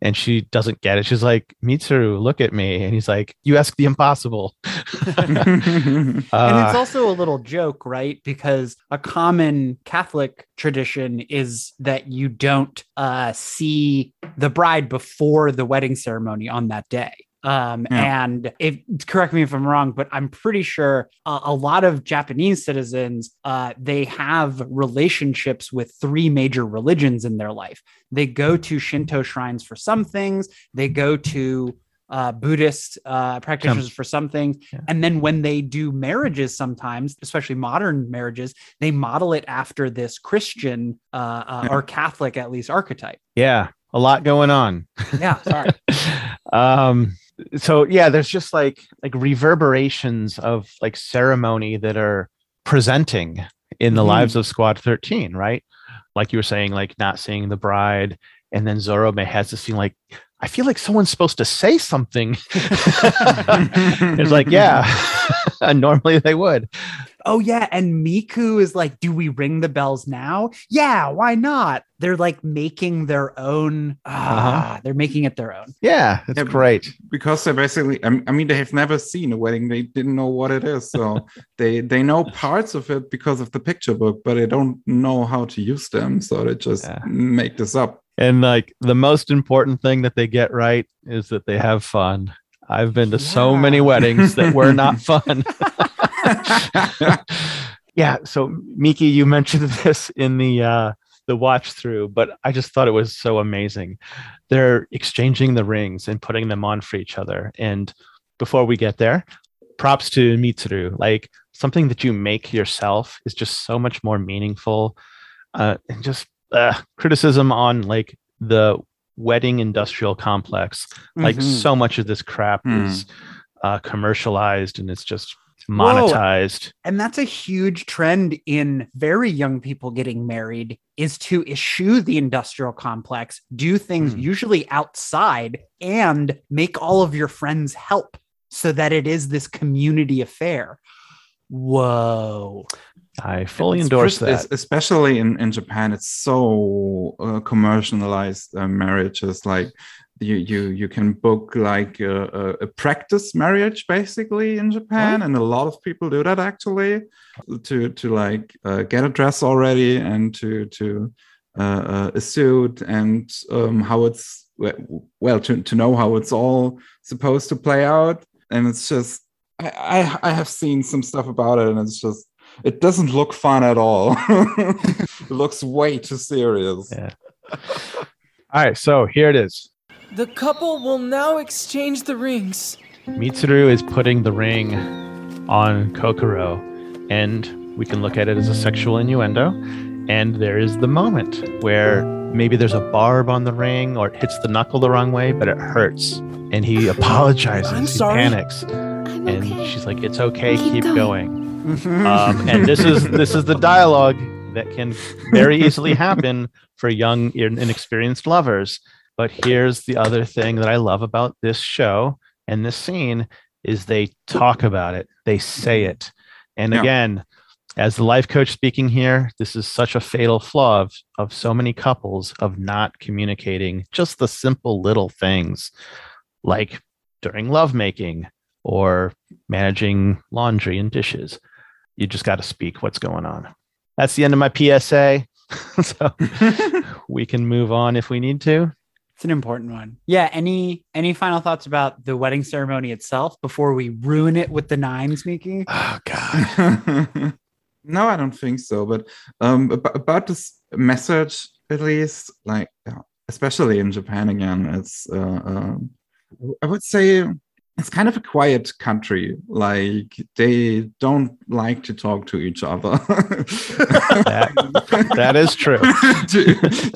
And she doesn't get it. She's like, Mitsuru, look at me. And he's like, You ask the impossible. uh, and it's also a little joke, right? Because a common Catholic tradition is that you don't uh, see the bride before the wedding ceremony on that day. Um, yeah. And if correct me if I'm wrong, but I'm pretty sure uh, a lot of Japanese citizens uh, they have relationships with three major religions in their life. They go to Shinto shrines for some things. They go to uh, Buddhist uh, practitioners for some things. Yeah. And then when they do marriages, sometimes, especially modern marriages, they model it after this Christian uh, uh, or Catholic, at least, archetype. Yeah, a lot going on. Yeah, sorry. um, so yeah there's just like like reverberations of like ceremony that are presenting in the mm-hmm. lives of squad 13 right like you were saying like not seeing the bride and then Zorome has this thing like I feel like someone's supposed to say something. it's like, yeah, normally they would. Oh, yeah. And Miku is like, do we ring the bells now? Yeah, why not? They're like making their own. Ah, uh-huh. they're making it their own. Yeah, it's yeah, great. Because they basically, I mean, they have never seen a wedding. They didn't know what it is. So they they know parts of it because of the picture book, but they don't know how to use them. So they just yeah. make this up. And like the most important thing that they get right is that they have fun. I've been to yeah. so many weddings that were not fun. yeah. So Miki, you mentioned this in the uh, the watch through, but I just thought it was so amazing. They're exchanging the rings and putting them on for each other. And before we get there, props to Mitsuru. Like something that you make yourself is just so much more meaningful. Uh, and just uh, criticism on like the wedding industrial complex. Mm-hmm. Like so much of this crap mm. is uh, commercialized and it's just monetized. Whoa. And that's a huge trend in very young people getting married is to eschew the industrial complex, do things Hmm. usually outside, and make all of your friends help so that it is this community affair. Whoa. I fully It's endorse pres- that. especially in, in Japan. It's so uh, commercialized uh, marriages. Like you you you can book like a, a, practice marriage basically in Japan, and a lot of people do that actually to to like uh, get a dress already and to to uh, uh, a suit and um, how it's well to to know how it's all supposed to play out. And it's just I I, I have seen some stuff about it, and it's just it doesn't look fun at all. it looks way too serious. Yeah. All right, so here it is. The couple will now exchange the rings. Mitsuru is putting the ring on Kokoro, and we can look at it as a sexual innuendo. And there is the moment where maybe there's a barb on the ring or it hits the knuckle the wrong way, but it hurts. And he apologizes. I'm he sorry. panics. I'm And okay. she's like, It's okay, Keep keep, going." going. Um, and this is this is the dialogue that can very easily happen for young, inexperienced lovers. But here's the other thing that I love about this show and this scene is they talk about it, they say mm-hmm. it. And Yeah. again, as the life coach speaking here, this is such a fatal flaw of, of so many couples of not communicating just the simple little things like during lovemaking or managing laundry and dishes. You just got to speak what's going on. That's the end of my PSA. so we can move on if we need to. It's an important one. Yeah. Any any final thoughts about the wedding ceremony itself before we ruin it with the nines, Miki? Oh God. no, I don't think so. But um, about, about this message, at least, like uh, especially in Japan again, it's uh, um, I would say it's kind of a quiet country. Like they don't like to talk to each other. That- that is true. To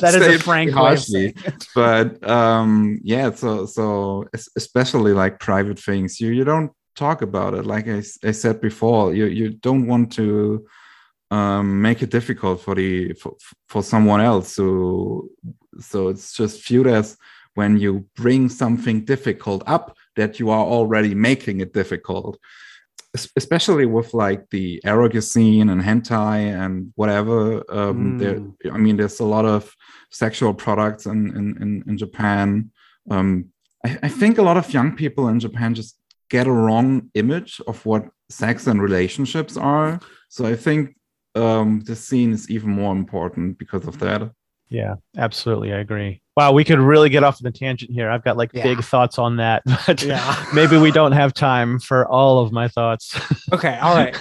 That is say a it frank way harshly. but um yeah so so especially like private things you you don't talk about it like I said before you you don't want to um make it difficult for the for, for someone else so so it's just viewed as when you bring something difficult up that you are already making it difficult. Especially with like the eroge scene and hentai and whatever um there i mean there's a lot of sexual products in in in, japan. Um I, I think a lot of young people in japan just get a wrong image of what sex and relationships are. So i think um the scene is even more important because of that Yeah, absolutely. I agree. Wow, we could really get off on a tangent here. I've got like Yeah. big thoughts on that, but Yeah. maybe we don't have time for all of my thoughts. Okay, all right.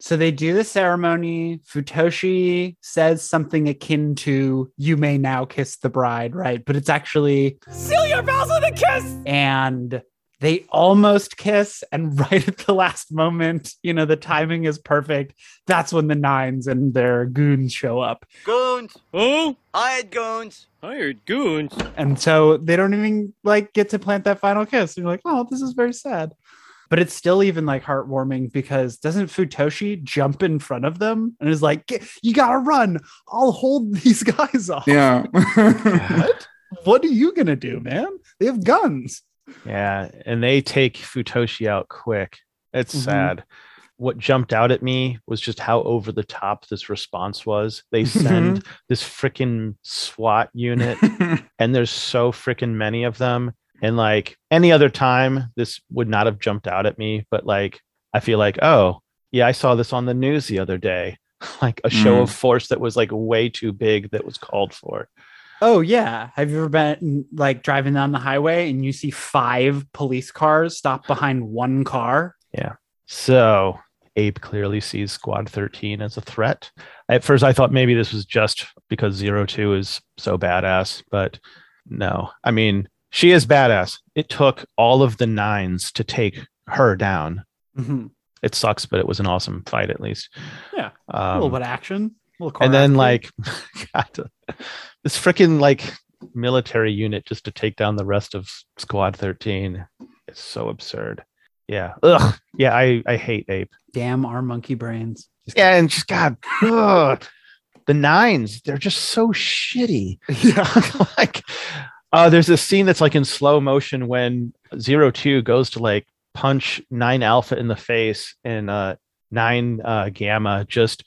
so they do the ceremony. Futoshi says something akin to "You may now kiss the bride," right? But it's actually Seal your vows with a kiss! and they almost kiss, and right at the last moment, you know, the timing is perfect. That's when the nines and their goons show up, Goons! Oh, Hired goons! hired goons. and so they don't even like get to plant that final kiss. And you're like, oh, this is very sad. But it's still even like heartwarming because doesn't Futoshi jump in front of them and is like, "You gotta run! I'll hold these guys off." yeah what? What are you gonna do, man? They have guns. Yeah, and they take Futoshi out quick. It's Mhm. sad. What jumped out at me was just how over the top this response was. They Mm-hmm. send this freaking SWAT unit, and there's so freaking many of them. And like any other time, this would not have jumped out at me. But like, I feel like, oh, yeah, I saw this on the news the other day. like a show Mm. of force that was like way too big that was called for. Oh yeah. Have you ever been like driving down the highway and you see five police cars stop behind one car? Yeah. So APE clearly sees Squad 13 as a threat. At first, I thought maybe this was just because Zero Two is so badass, but no. I mean, she is badass. It took all of the nines to take her down. Mhm. It sucks, but it was an awesome fight at least. Yeah, a Um, little bit of action. a and then choreography. like God, this freaking like military unit just to take down the rest of Squad 13 is so absurd. Yeah. Ugh. Yeah, I I hate Ape. damn our monkey brains. Just Yeah, and just God, ugh. the nines, they're just so shitty. Yeah. like uh there's this scene that's like in slow motion when zero two goes to like punch nine alpha in the face and uh nine uh gamma just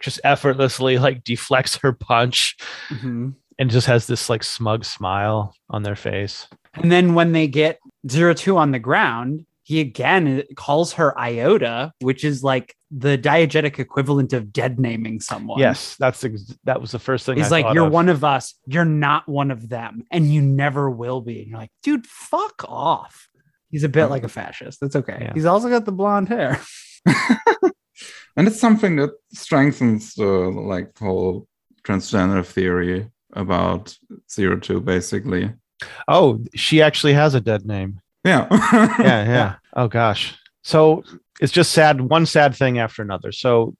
just effortlessly like deflects her punch Mhm. and just has this like smug smile on their face. And then when they get zero two on the ground, he again calls her Iota, which is like the diegetic equivalent of dead naming someone. Yes, that's ex- that was the first thing. He's I like, You're of. one of us. You're not one of them. And you never will be. And you're like, Dude, fuck off. He's a bit like a fascist. That's okay. Yeah. He's also got the blonde hair. and it's something that strengthens the like whole transgender theory about zero two basically Oh, she actually has a dead name. yeah yeah, yeah. Oh gosh. So it's just sad, one sad thing after another. So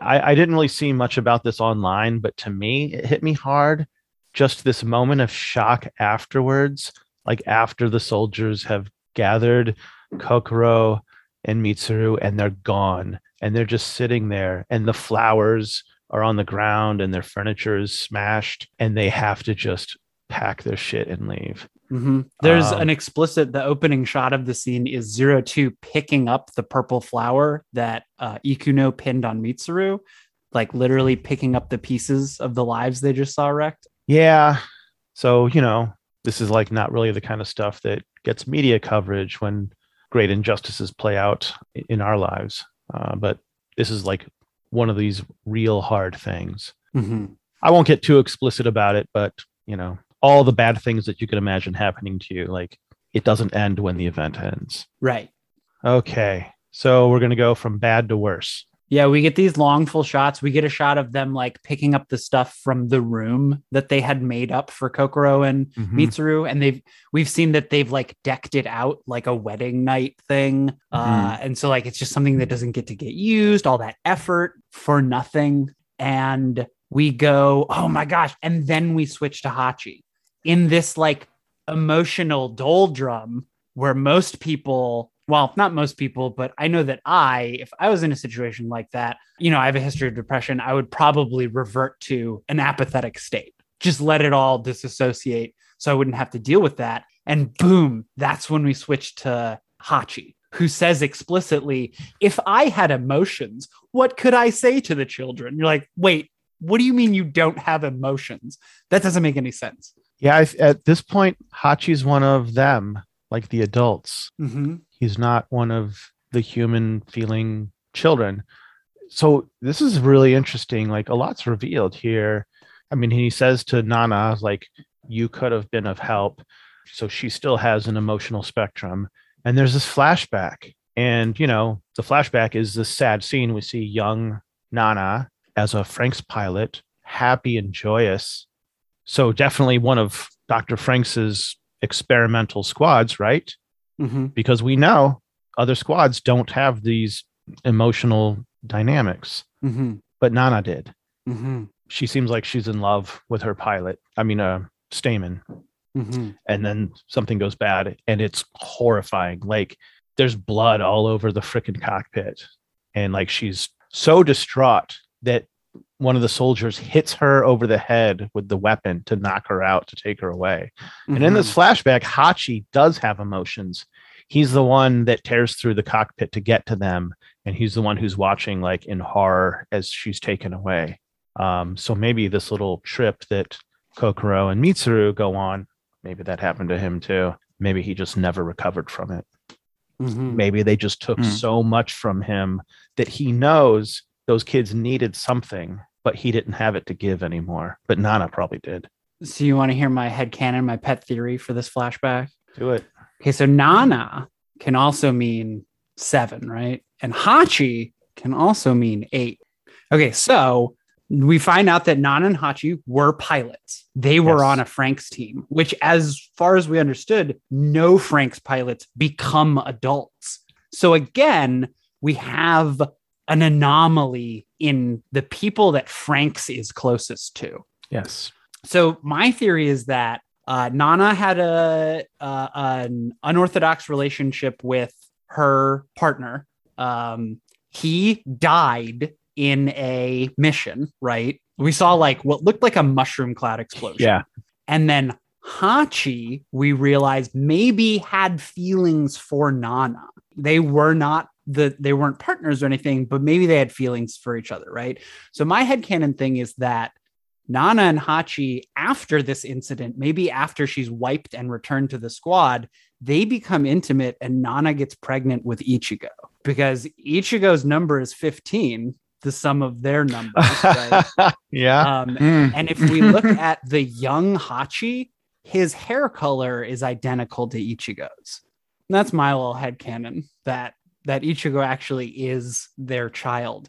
I, I didn't really see much about this online, but to me, it hit me hard. Just this moment of shock afterwards, like after the soldiers have gathered Kokoro and Mitsuru and they're gone and they're just sitting there and the flowers are on the ground and their furniture is smashed and they have to just pack their shit and leave. Mhm. There's Um, an explicit, the opening shot of the scene is zero two picking up the purple flower that uh, Ikuno pinned on Mitsuru, like literally picking up the pieces of the lives they just saw wrecked. Yeah. So, you know, this is like not really the kind of stuff that gets media coverage when great injustices play out in our lives. Uh, but this is like one of these real hard things. Mhm. I won't get too explicit about it, but, you know, all the bad things that you can imagine happening to you, like it doesn't end when the event ends. Right. Okay. So we're going to go from bad to worse. Yeah, we get these long full shots. We get a shot of them like picking up the stuff from the room that they had made up for Kokoro and Mhm. Mitsuru, and they've we've seen that they've like decked it out like a wedding night thing, uh, and so like it's just something that doesn't get to get used. All that effort for nothing, and we go, oh my gosh, and then we switch to Hachi in this like emotional doldrum where most people well not most people but i know that i if i was in a situation like that you know i have a history of depression i would probably revert to an apathetic state. Just let it all disassociate so i wouldn't have to deal with that. And boom that's when we switch to hachi who says explicitly if i had emotions what could i say to the children? You're like wait what do you mean you don't have emotions? That doesn't make any sense. Yeah. At this point, Hachi's one of them, like the adults. mm-hmm. he's not one of the human feeling children. So this is really interesting like a lot's revealed here. I mean he says to nana like you could have been of help. So she still has an emotional spectrum. And there's this flashback. And you know the flashback is this sad scene. We see young nana as a Franxx pilot happy and joyous. So definitely one of dr Franxx's experimental squads right Mm-hmm. because we know other squads don't have these emotional dynamics, Mm-hmm. but Nana did. Mm-hmm. She seems like she's in love with her pilot. I mean, uh, Stamen. Mm-hmm. And then something goes bad and it's horrifying. Like there's blood all over the freaking cockpit. And like she's so distraught that one of the soldiers hits her over the head with the weapon to knock her out, to take her away. And in this flashback, Hachi does have emotions. He's the one that tears through the cockpit to get to them, and he's the one who's watching like in horror as she's taken away. Um, so maybe this little trip that Kokoro and Mitsuru go on, maybe that happened to him too. Maybe he just never recovered from it. Mhm. Maybe they just took Hmm. so much from him that he knows those kids needed something, but he didn't have it to give anymore. But Nana probably did. So you want to hear my headcanon, my pet theory for this flashback? Do it. Okay, so Nana can also mean seven, right? And Hachi can also mean eight. Okay, so we find out that Nana and Hachi were pilots. They were Yes. on a Franxx team, which, as far as we understood, no Franxx pilots become adults. So again, we have an anomaly in the people that Franxx is closest to. Yes. So my theory is that uh, Nana had a uh, an unorthodox relationship with her partner. Um, he died in a mission, right? We saw like what looked like a mushroom cloud explosion. Yeah. And then Hachi, we realized maybe had feelings for Nana. They were not the they weren't partners or anything, but maybe they had feelings for each other, right? So my headcanon thing is that Nana and Hachi, after this incident, maybe after she's wiped and returned to the squad, they become intimate and Nana gets pregnant with Ichigo because Ichigo's number is 15, the sum of their numbers. Right? yeah. um, Mm. and if we look at the young Hachi, his hair color is identical to Ichigo's. And that's my little headcanon that that Ichigo actually is their child.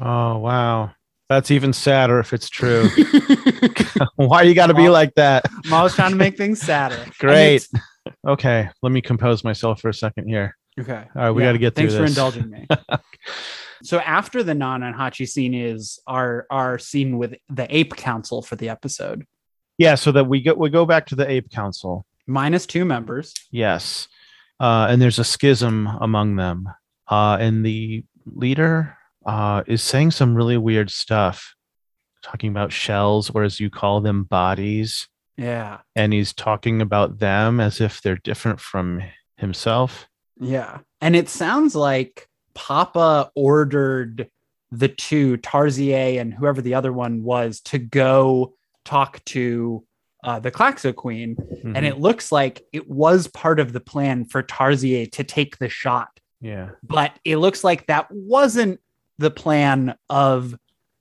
oh wow. That's even sadder if it's true. Why you got to be like that? I'm always trying to make things sadder. Great. Okay, let me compose myself for a second here. Okay. All right, we gotta get through Thanks for indulging me. so after the Nana and Hachi scene is our our scene with the Ape Council for the episode, Yeah, so that we go we go back to the ape council. minus two members. Yes. Uh, and there's a schism among them. Uh, and the leader uh, is saying some really weird stuff, talking about shells, or as you call them, bodies. Yeah. And he's talking about them as if they're different from himself. Yeah. And it sounds like Papa ordered the two, Tarzier and whoever the other one was, to go talk to uh, the Klaxo Queen. Mm-hmm. And it looks like it was part of the plan for Tarzier to take the shot. yeah. But it looks like that wasn't the plan of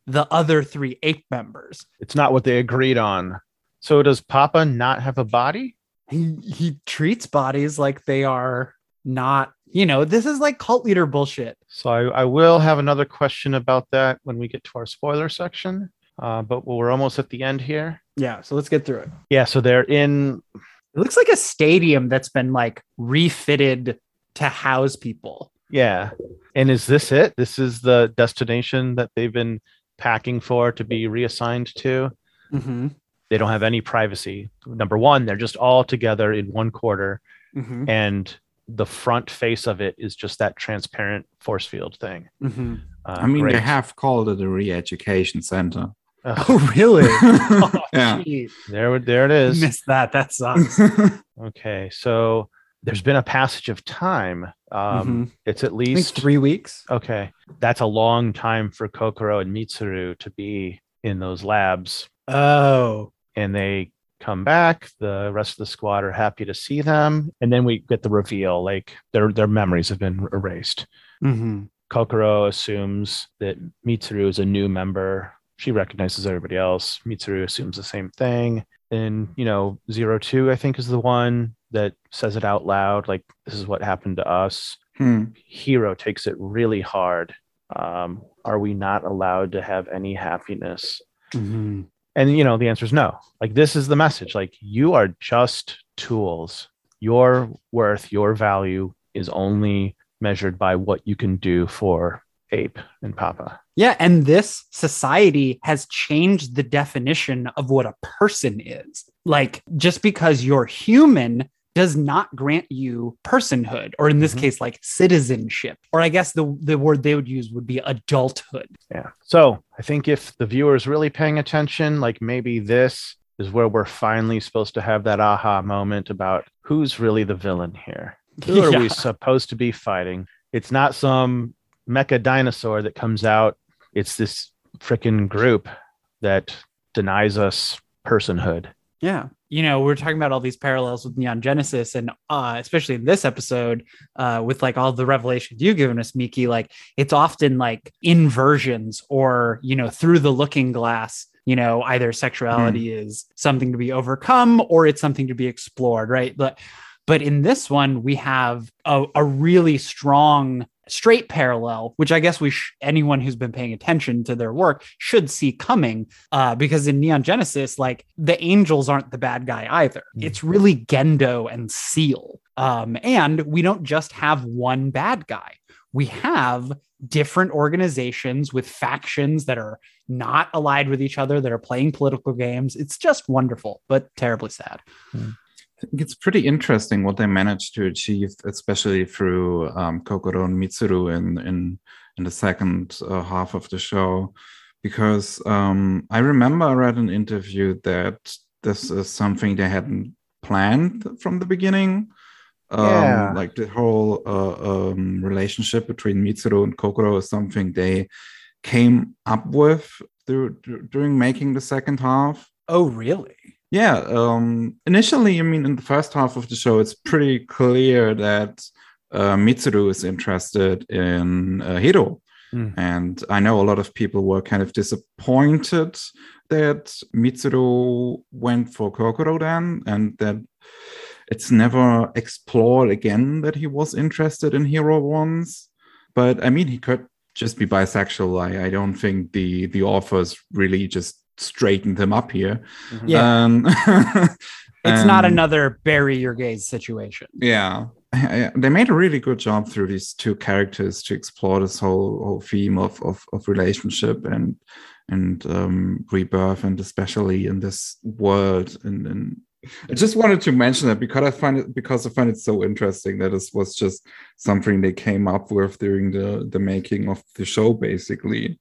the other three ape members. It's not what they agreed on. So does Papa not have a body? He, he treats bodies like they are not, you know, this is like cult leader bullshit. So I, I will have another question about that when we get to our spoiler section. Uh, but we're almost at the end here. Yeah. So let's get through it. Yeah, so they're in It looks like a stadium that's been like refitted to house people. Yeah. And is this it? This is the destination that they've been packing for to be reassigned to. Mm-hmm. They don't have any privacy. Number one, they're just all together in one quarter, Mm-hmm. and the front face of it is just that transparent force field thing. Mm-hmm. Uh, I mean, they have called it a re-education center. Ugh, Oh, really? oh, Yeah. geez. there, there it is. Missed that. That sucks. Okay, so there's been a passage of time. Um, It's at least three weeks. okay. That's a long time for Kokoro and Mitsuru to be in those labs. Oh. and they come back. The rest of the squad are happy to see them, and then we get the reveal like their their memories have been erased. Mm-hmm. Kokoro assumes that Mitsuru is a new member. She recognizes everybody else. Mitsuru assumes the same thing. And you know, zero two, I think, is the one that says it out loud, like this is what happened to us. Hmm. Hiro takes it really hard. Um, are we not allowed to have any happiness? Mm-hmm. And you know, the answer is no. Like this is the message. Like you are just tools. Your worth, your value is only measured by what you can do for Ape and Papa. Yeah, and this society has changed the definition of what a person is. Like, just because you're human does not grant you personhood, or in this Mhm. case, like citizenship. Or I guess the, the word they would use would be adulthood. Yeah. So I think if the viewer is really paying attention, like maybe this is where we're finally supposed to have that aha moment about who's really the villain here. Who are we supposed to be fighting? It's not some mecha dinosaur that comes out. It's this freaking group that denies us personhood. Yeah. You know, we're talking about all these parallels with Neon Genesis, and uh, especially in this episode, uh, with like all the revelations you've given us, Miki, like it's often like inversions or, you know, through the looking glass, you know, either sexuality is something to be overcome or it's something to be explored, right? But but in this one, we have a, a really strong straight parallel, which I guess we sh- anyone who's been paying attention to their work should see coming. Uh, because in Neon Genesis, like the angels aren't the bad guy either. Mm. It's really Gendo and SEELE. Um, and we don't just have one bad guy. We have different organizations with factions that are not allied with each other that are playing political games. It's just wonderful, but terribly sad. I think it's pretty interesting what they managed to achieve, especially through um, Kokoro and Mitsuru in in in the second uh, half of the show because um, I remember I read an interview that this is something they hadn't planned from the beginning. Um, Yeah. Like the whole uh, um, relationship between Mitsuru and Kokoro is something they came up with through, during making the second half. Oh, really? Yeah. Um, initially, I mean, in the first half of the show, it's pretty clear that uh, Mitsuru is interested in uh, Hiro. Hmm. And I know a lot of people were kind of disappointed that Mitsuru went for Kokoro then, and that it's never explored again that he was interested in Hiro once. But I mean, he could just be bisexual. I, I don't think the the authors really just straightened them up here. Yeah. Um, It's not another bury your gays situation. yeah I- I- they made a really good job through these two characters to explore this whole whole theme of of, of relationship and and um, rebirth and especially in this world and, and I just wanted to mention that because I find it because I find it so interesting that this was just something they came up with during the the making of the show basically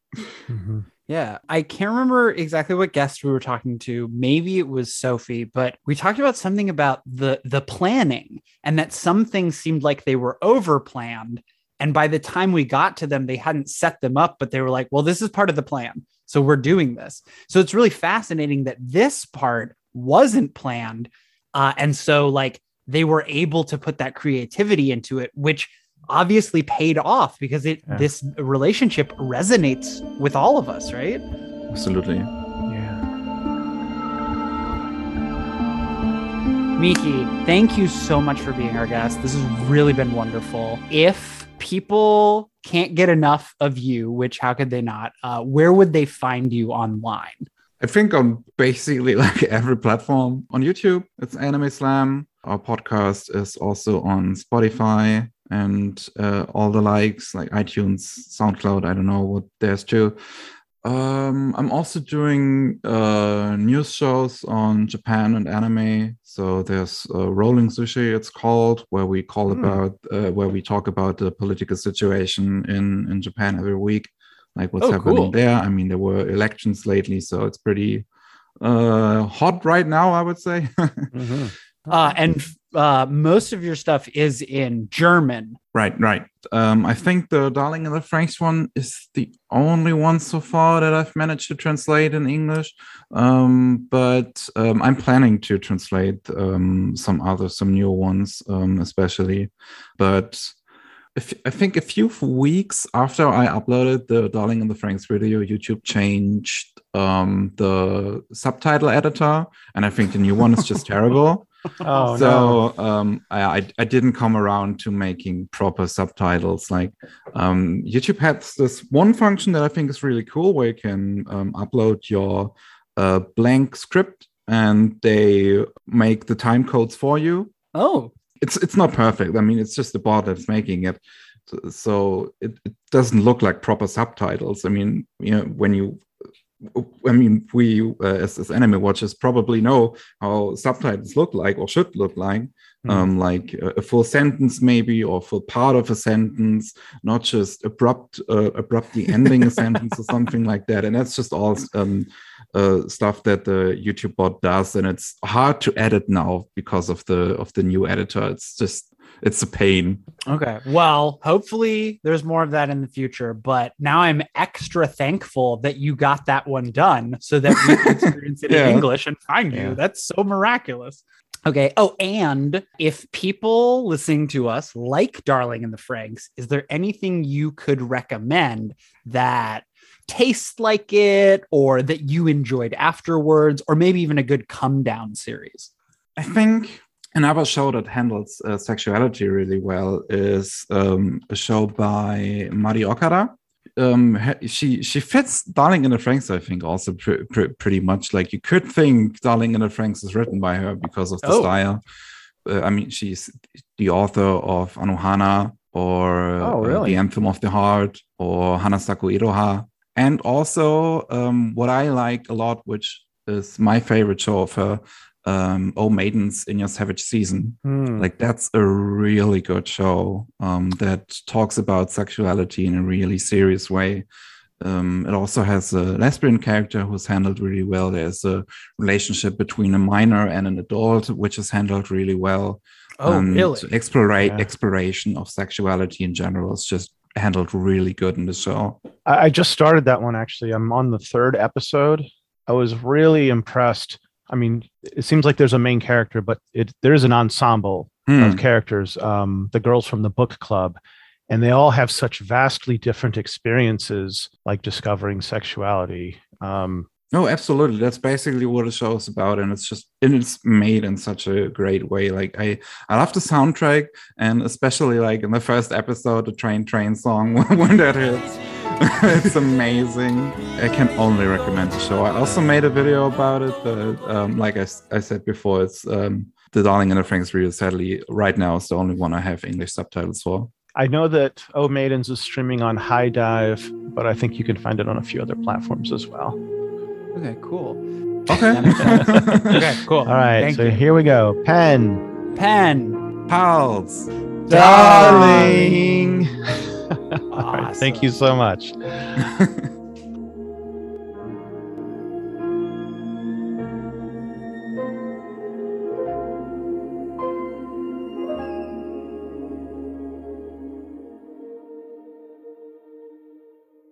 Yeah, I can't remember exactly what guest we were talking to. Maybe it was Sophie, but we talked about something about the the planning and that some things seemed like they were over planned. And by the time we got to them, they hadn't set them up, but they were like, well, this is part of the plan. So we're doing this. So it's really fascinating that this part wasn't planned. Uh, and so, like, they were able to put that creativity into it, which obviously paid off because it Yeah. this relationship resonates with all of us, right? absolutely Yeah. Miki, thank you so much for being our guest. This has really been wonderful. If people can't get enough of you, which how could they not? Uh, where would they find you online? I think on basically like every platform on YouTube, it's Anime Slam. Our podcast is also on Spotify and uh, all the likes like iTunes, SoundCloud. I don't know what there's too. Um, I'm also doing uh, news shows on Japan and anime. So there's uh, Rolling Sushi, it's called, where we call Hmm. about uh, where we talk about the political situation in in Japan every week, like what's Oh, happening cool. there. I mean, there were elections lately, so it's pretty uh, hot right now. I would say. Mhm. Uh, and uh, most of your stuff is in German. Right, right. Um, I think the Darling in the Franxx one is the only one so far that I've managed to translate in English. Um, but um, I'm planning to translate um, some other, some new ones, um, especially. But if, I think a few weeks after I uploaded the Darling in the Franxx video, YouTube changed um, the subtitle editor, and I think the new one is just terrible Oh no. so um, I, I didn't come around to making proper subtitles. Like um, YouTube has this one function that I think is really cool, where you can um, upload your uh, blank script and they make the time codes for you. Oh, It's it's not perfect. I mean, it's just the bot that's making it. So, so it, it doesn't look like proper subtitles. I mean, you know, when you I mean, we uh, as, as anime watchers probably know how subtitles look like or should look like. Um, like a, a full sentence, maybe, or full part of a sentence, not just abrupt, uh, abruptly ending a sentence or something like that. And that's just all um, uh, stuff that the YouTube bot does, and it's hard to edit now because of the of the new editor. It's just it's a pain. okay. Well, hopefully there's more of that in the future. But now I'm extra thankful that you got that one done so that we can experience it Yeah. in English and find Yeah. you. That's so miraculous. Okay. Oh, and if people listening to us like Darling in the Franxx, is there anything you could recommend that tastes like it or that you enjoyed afterwards, or maybe even a good come down series? I think another show that handles uh, sexuality really well is um, a show by Mari Okada. Um, she she fits Darling in the Franxx, I think, also pr- pr- pretty much. Like you could think Darling in the Franxx is written by her because of the Oh. style. Uh, I mean, she's the author of Anohana or Oh, uh. The Anthem of the Heart or Hanasaku Iroha. And also, um, what I like a lot, which is my favorite show of her, um, "Oh Maidens in Your Savage Season." Hmm. Like that's a really good show um, that talks about sexuality in a really serious way. Um, it also has a lesbian character who's handled really well. There's a relationship between a minor and an adult, which is handled really well. Oh, Um, really? so explora- Yeah. exploration of sexuality in general is just handled really good in the show. I, I just started that one actually. I'm on the third episode. I was really impressed. I mean, it seems like there's a main character, but it there is an ensemble Hmm. of characters. Um, the girls from the book club, and they all have such vastly different experiences, like discovering sexuality. Um, No, absolutely. That's basically what the show is about, and it's just and it's made in such a great way. Like I, I love the soundtrack, and especially like in the first episode, the train train song when that hits. it's amazing. I can only recommend the show. I also made a video about it, but um, like I said before, it's um, the Darling in the Franxx Reel. Sadly, right now is the only one I have English subtitles for. I know that Oh Maidens is streaming on HIDIVE, but I think you can find it on a few other platforms as well. Okay, cool. Okay. That makes sense. okay, cool. All right, Thank so you. here we go. Pen, Pen. Pals. darling. All right, thank you so much.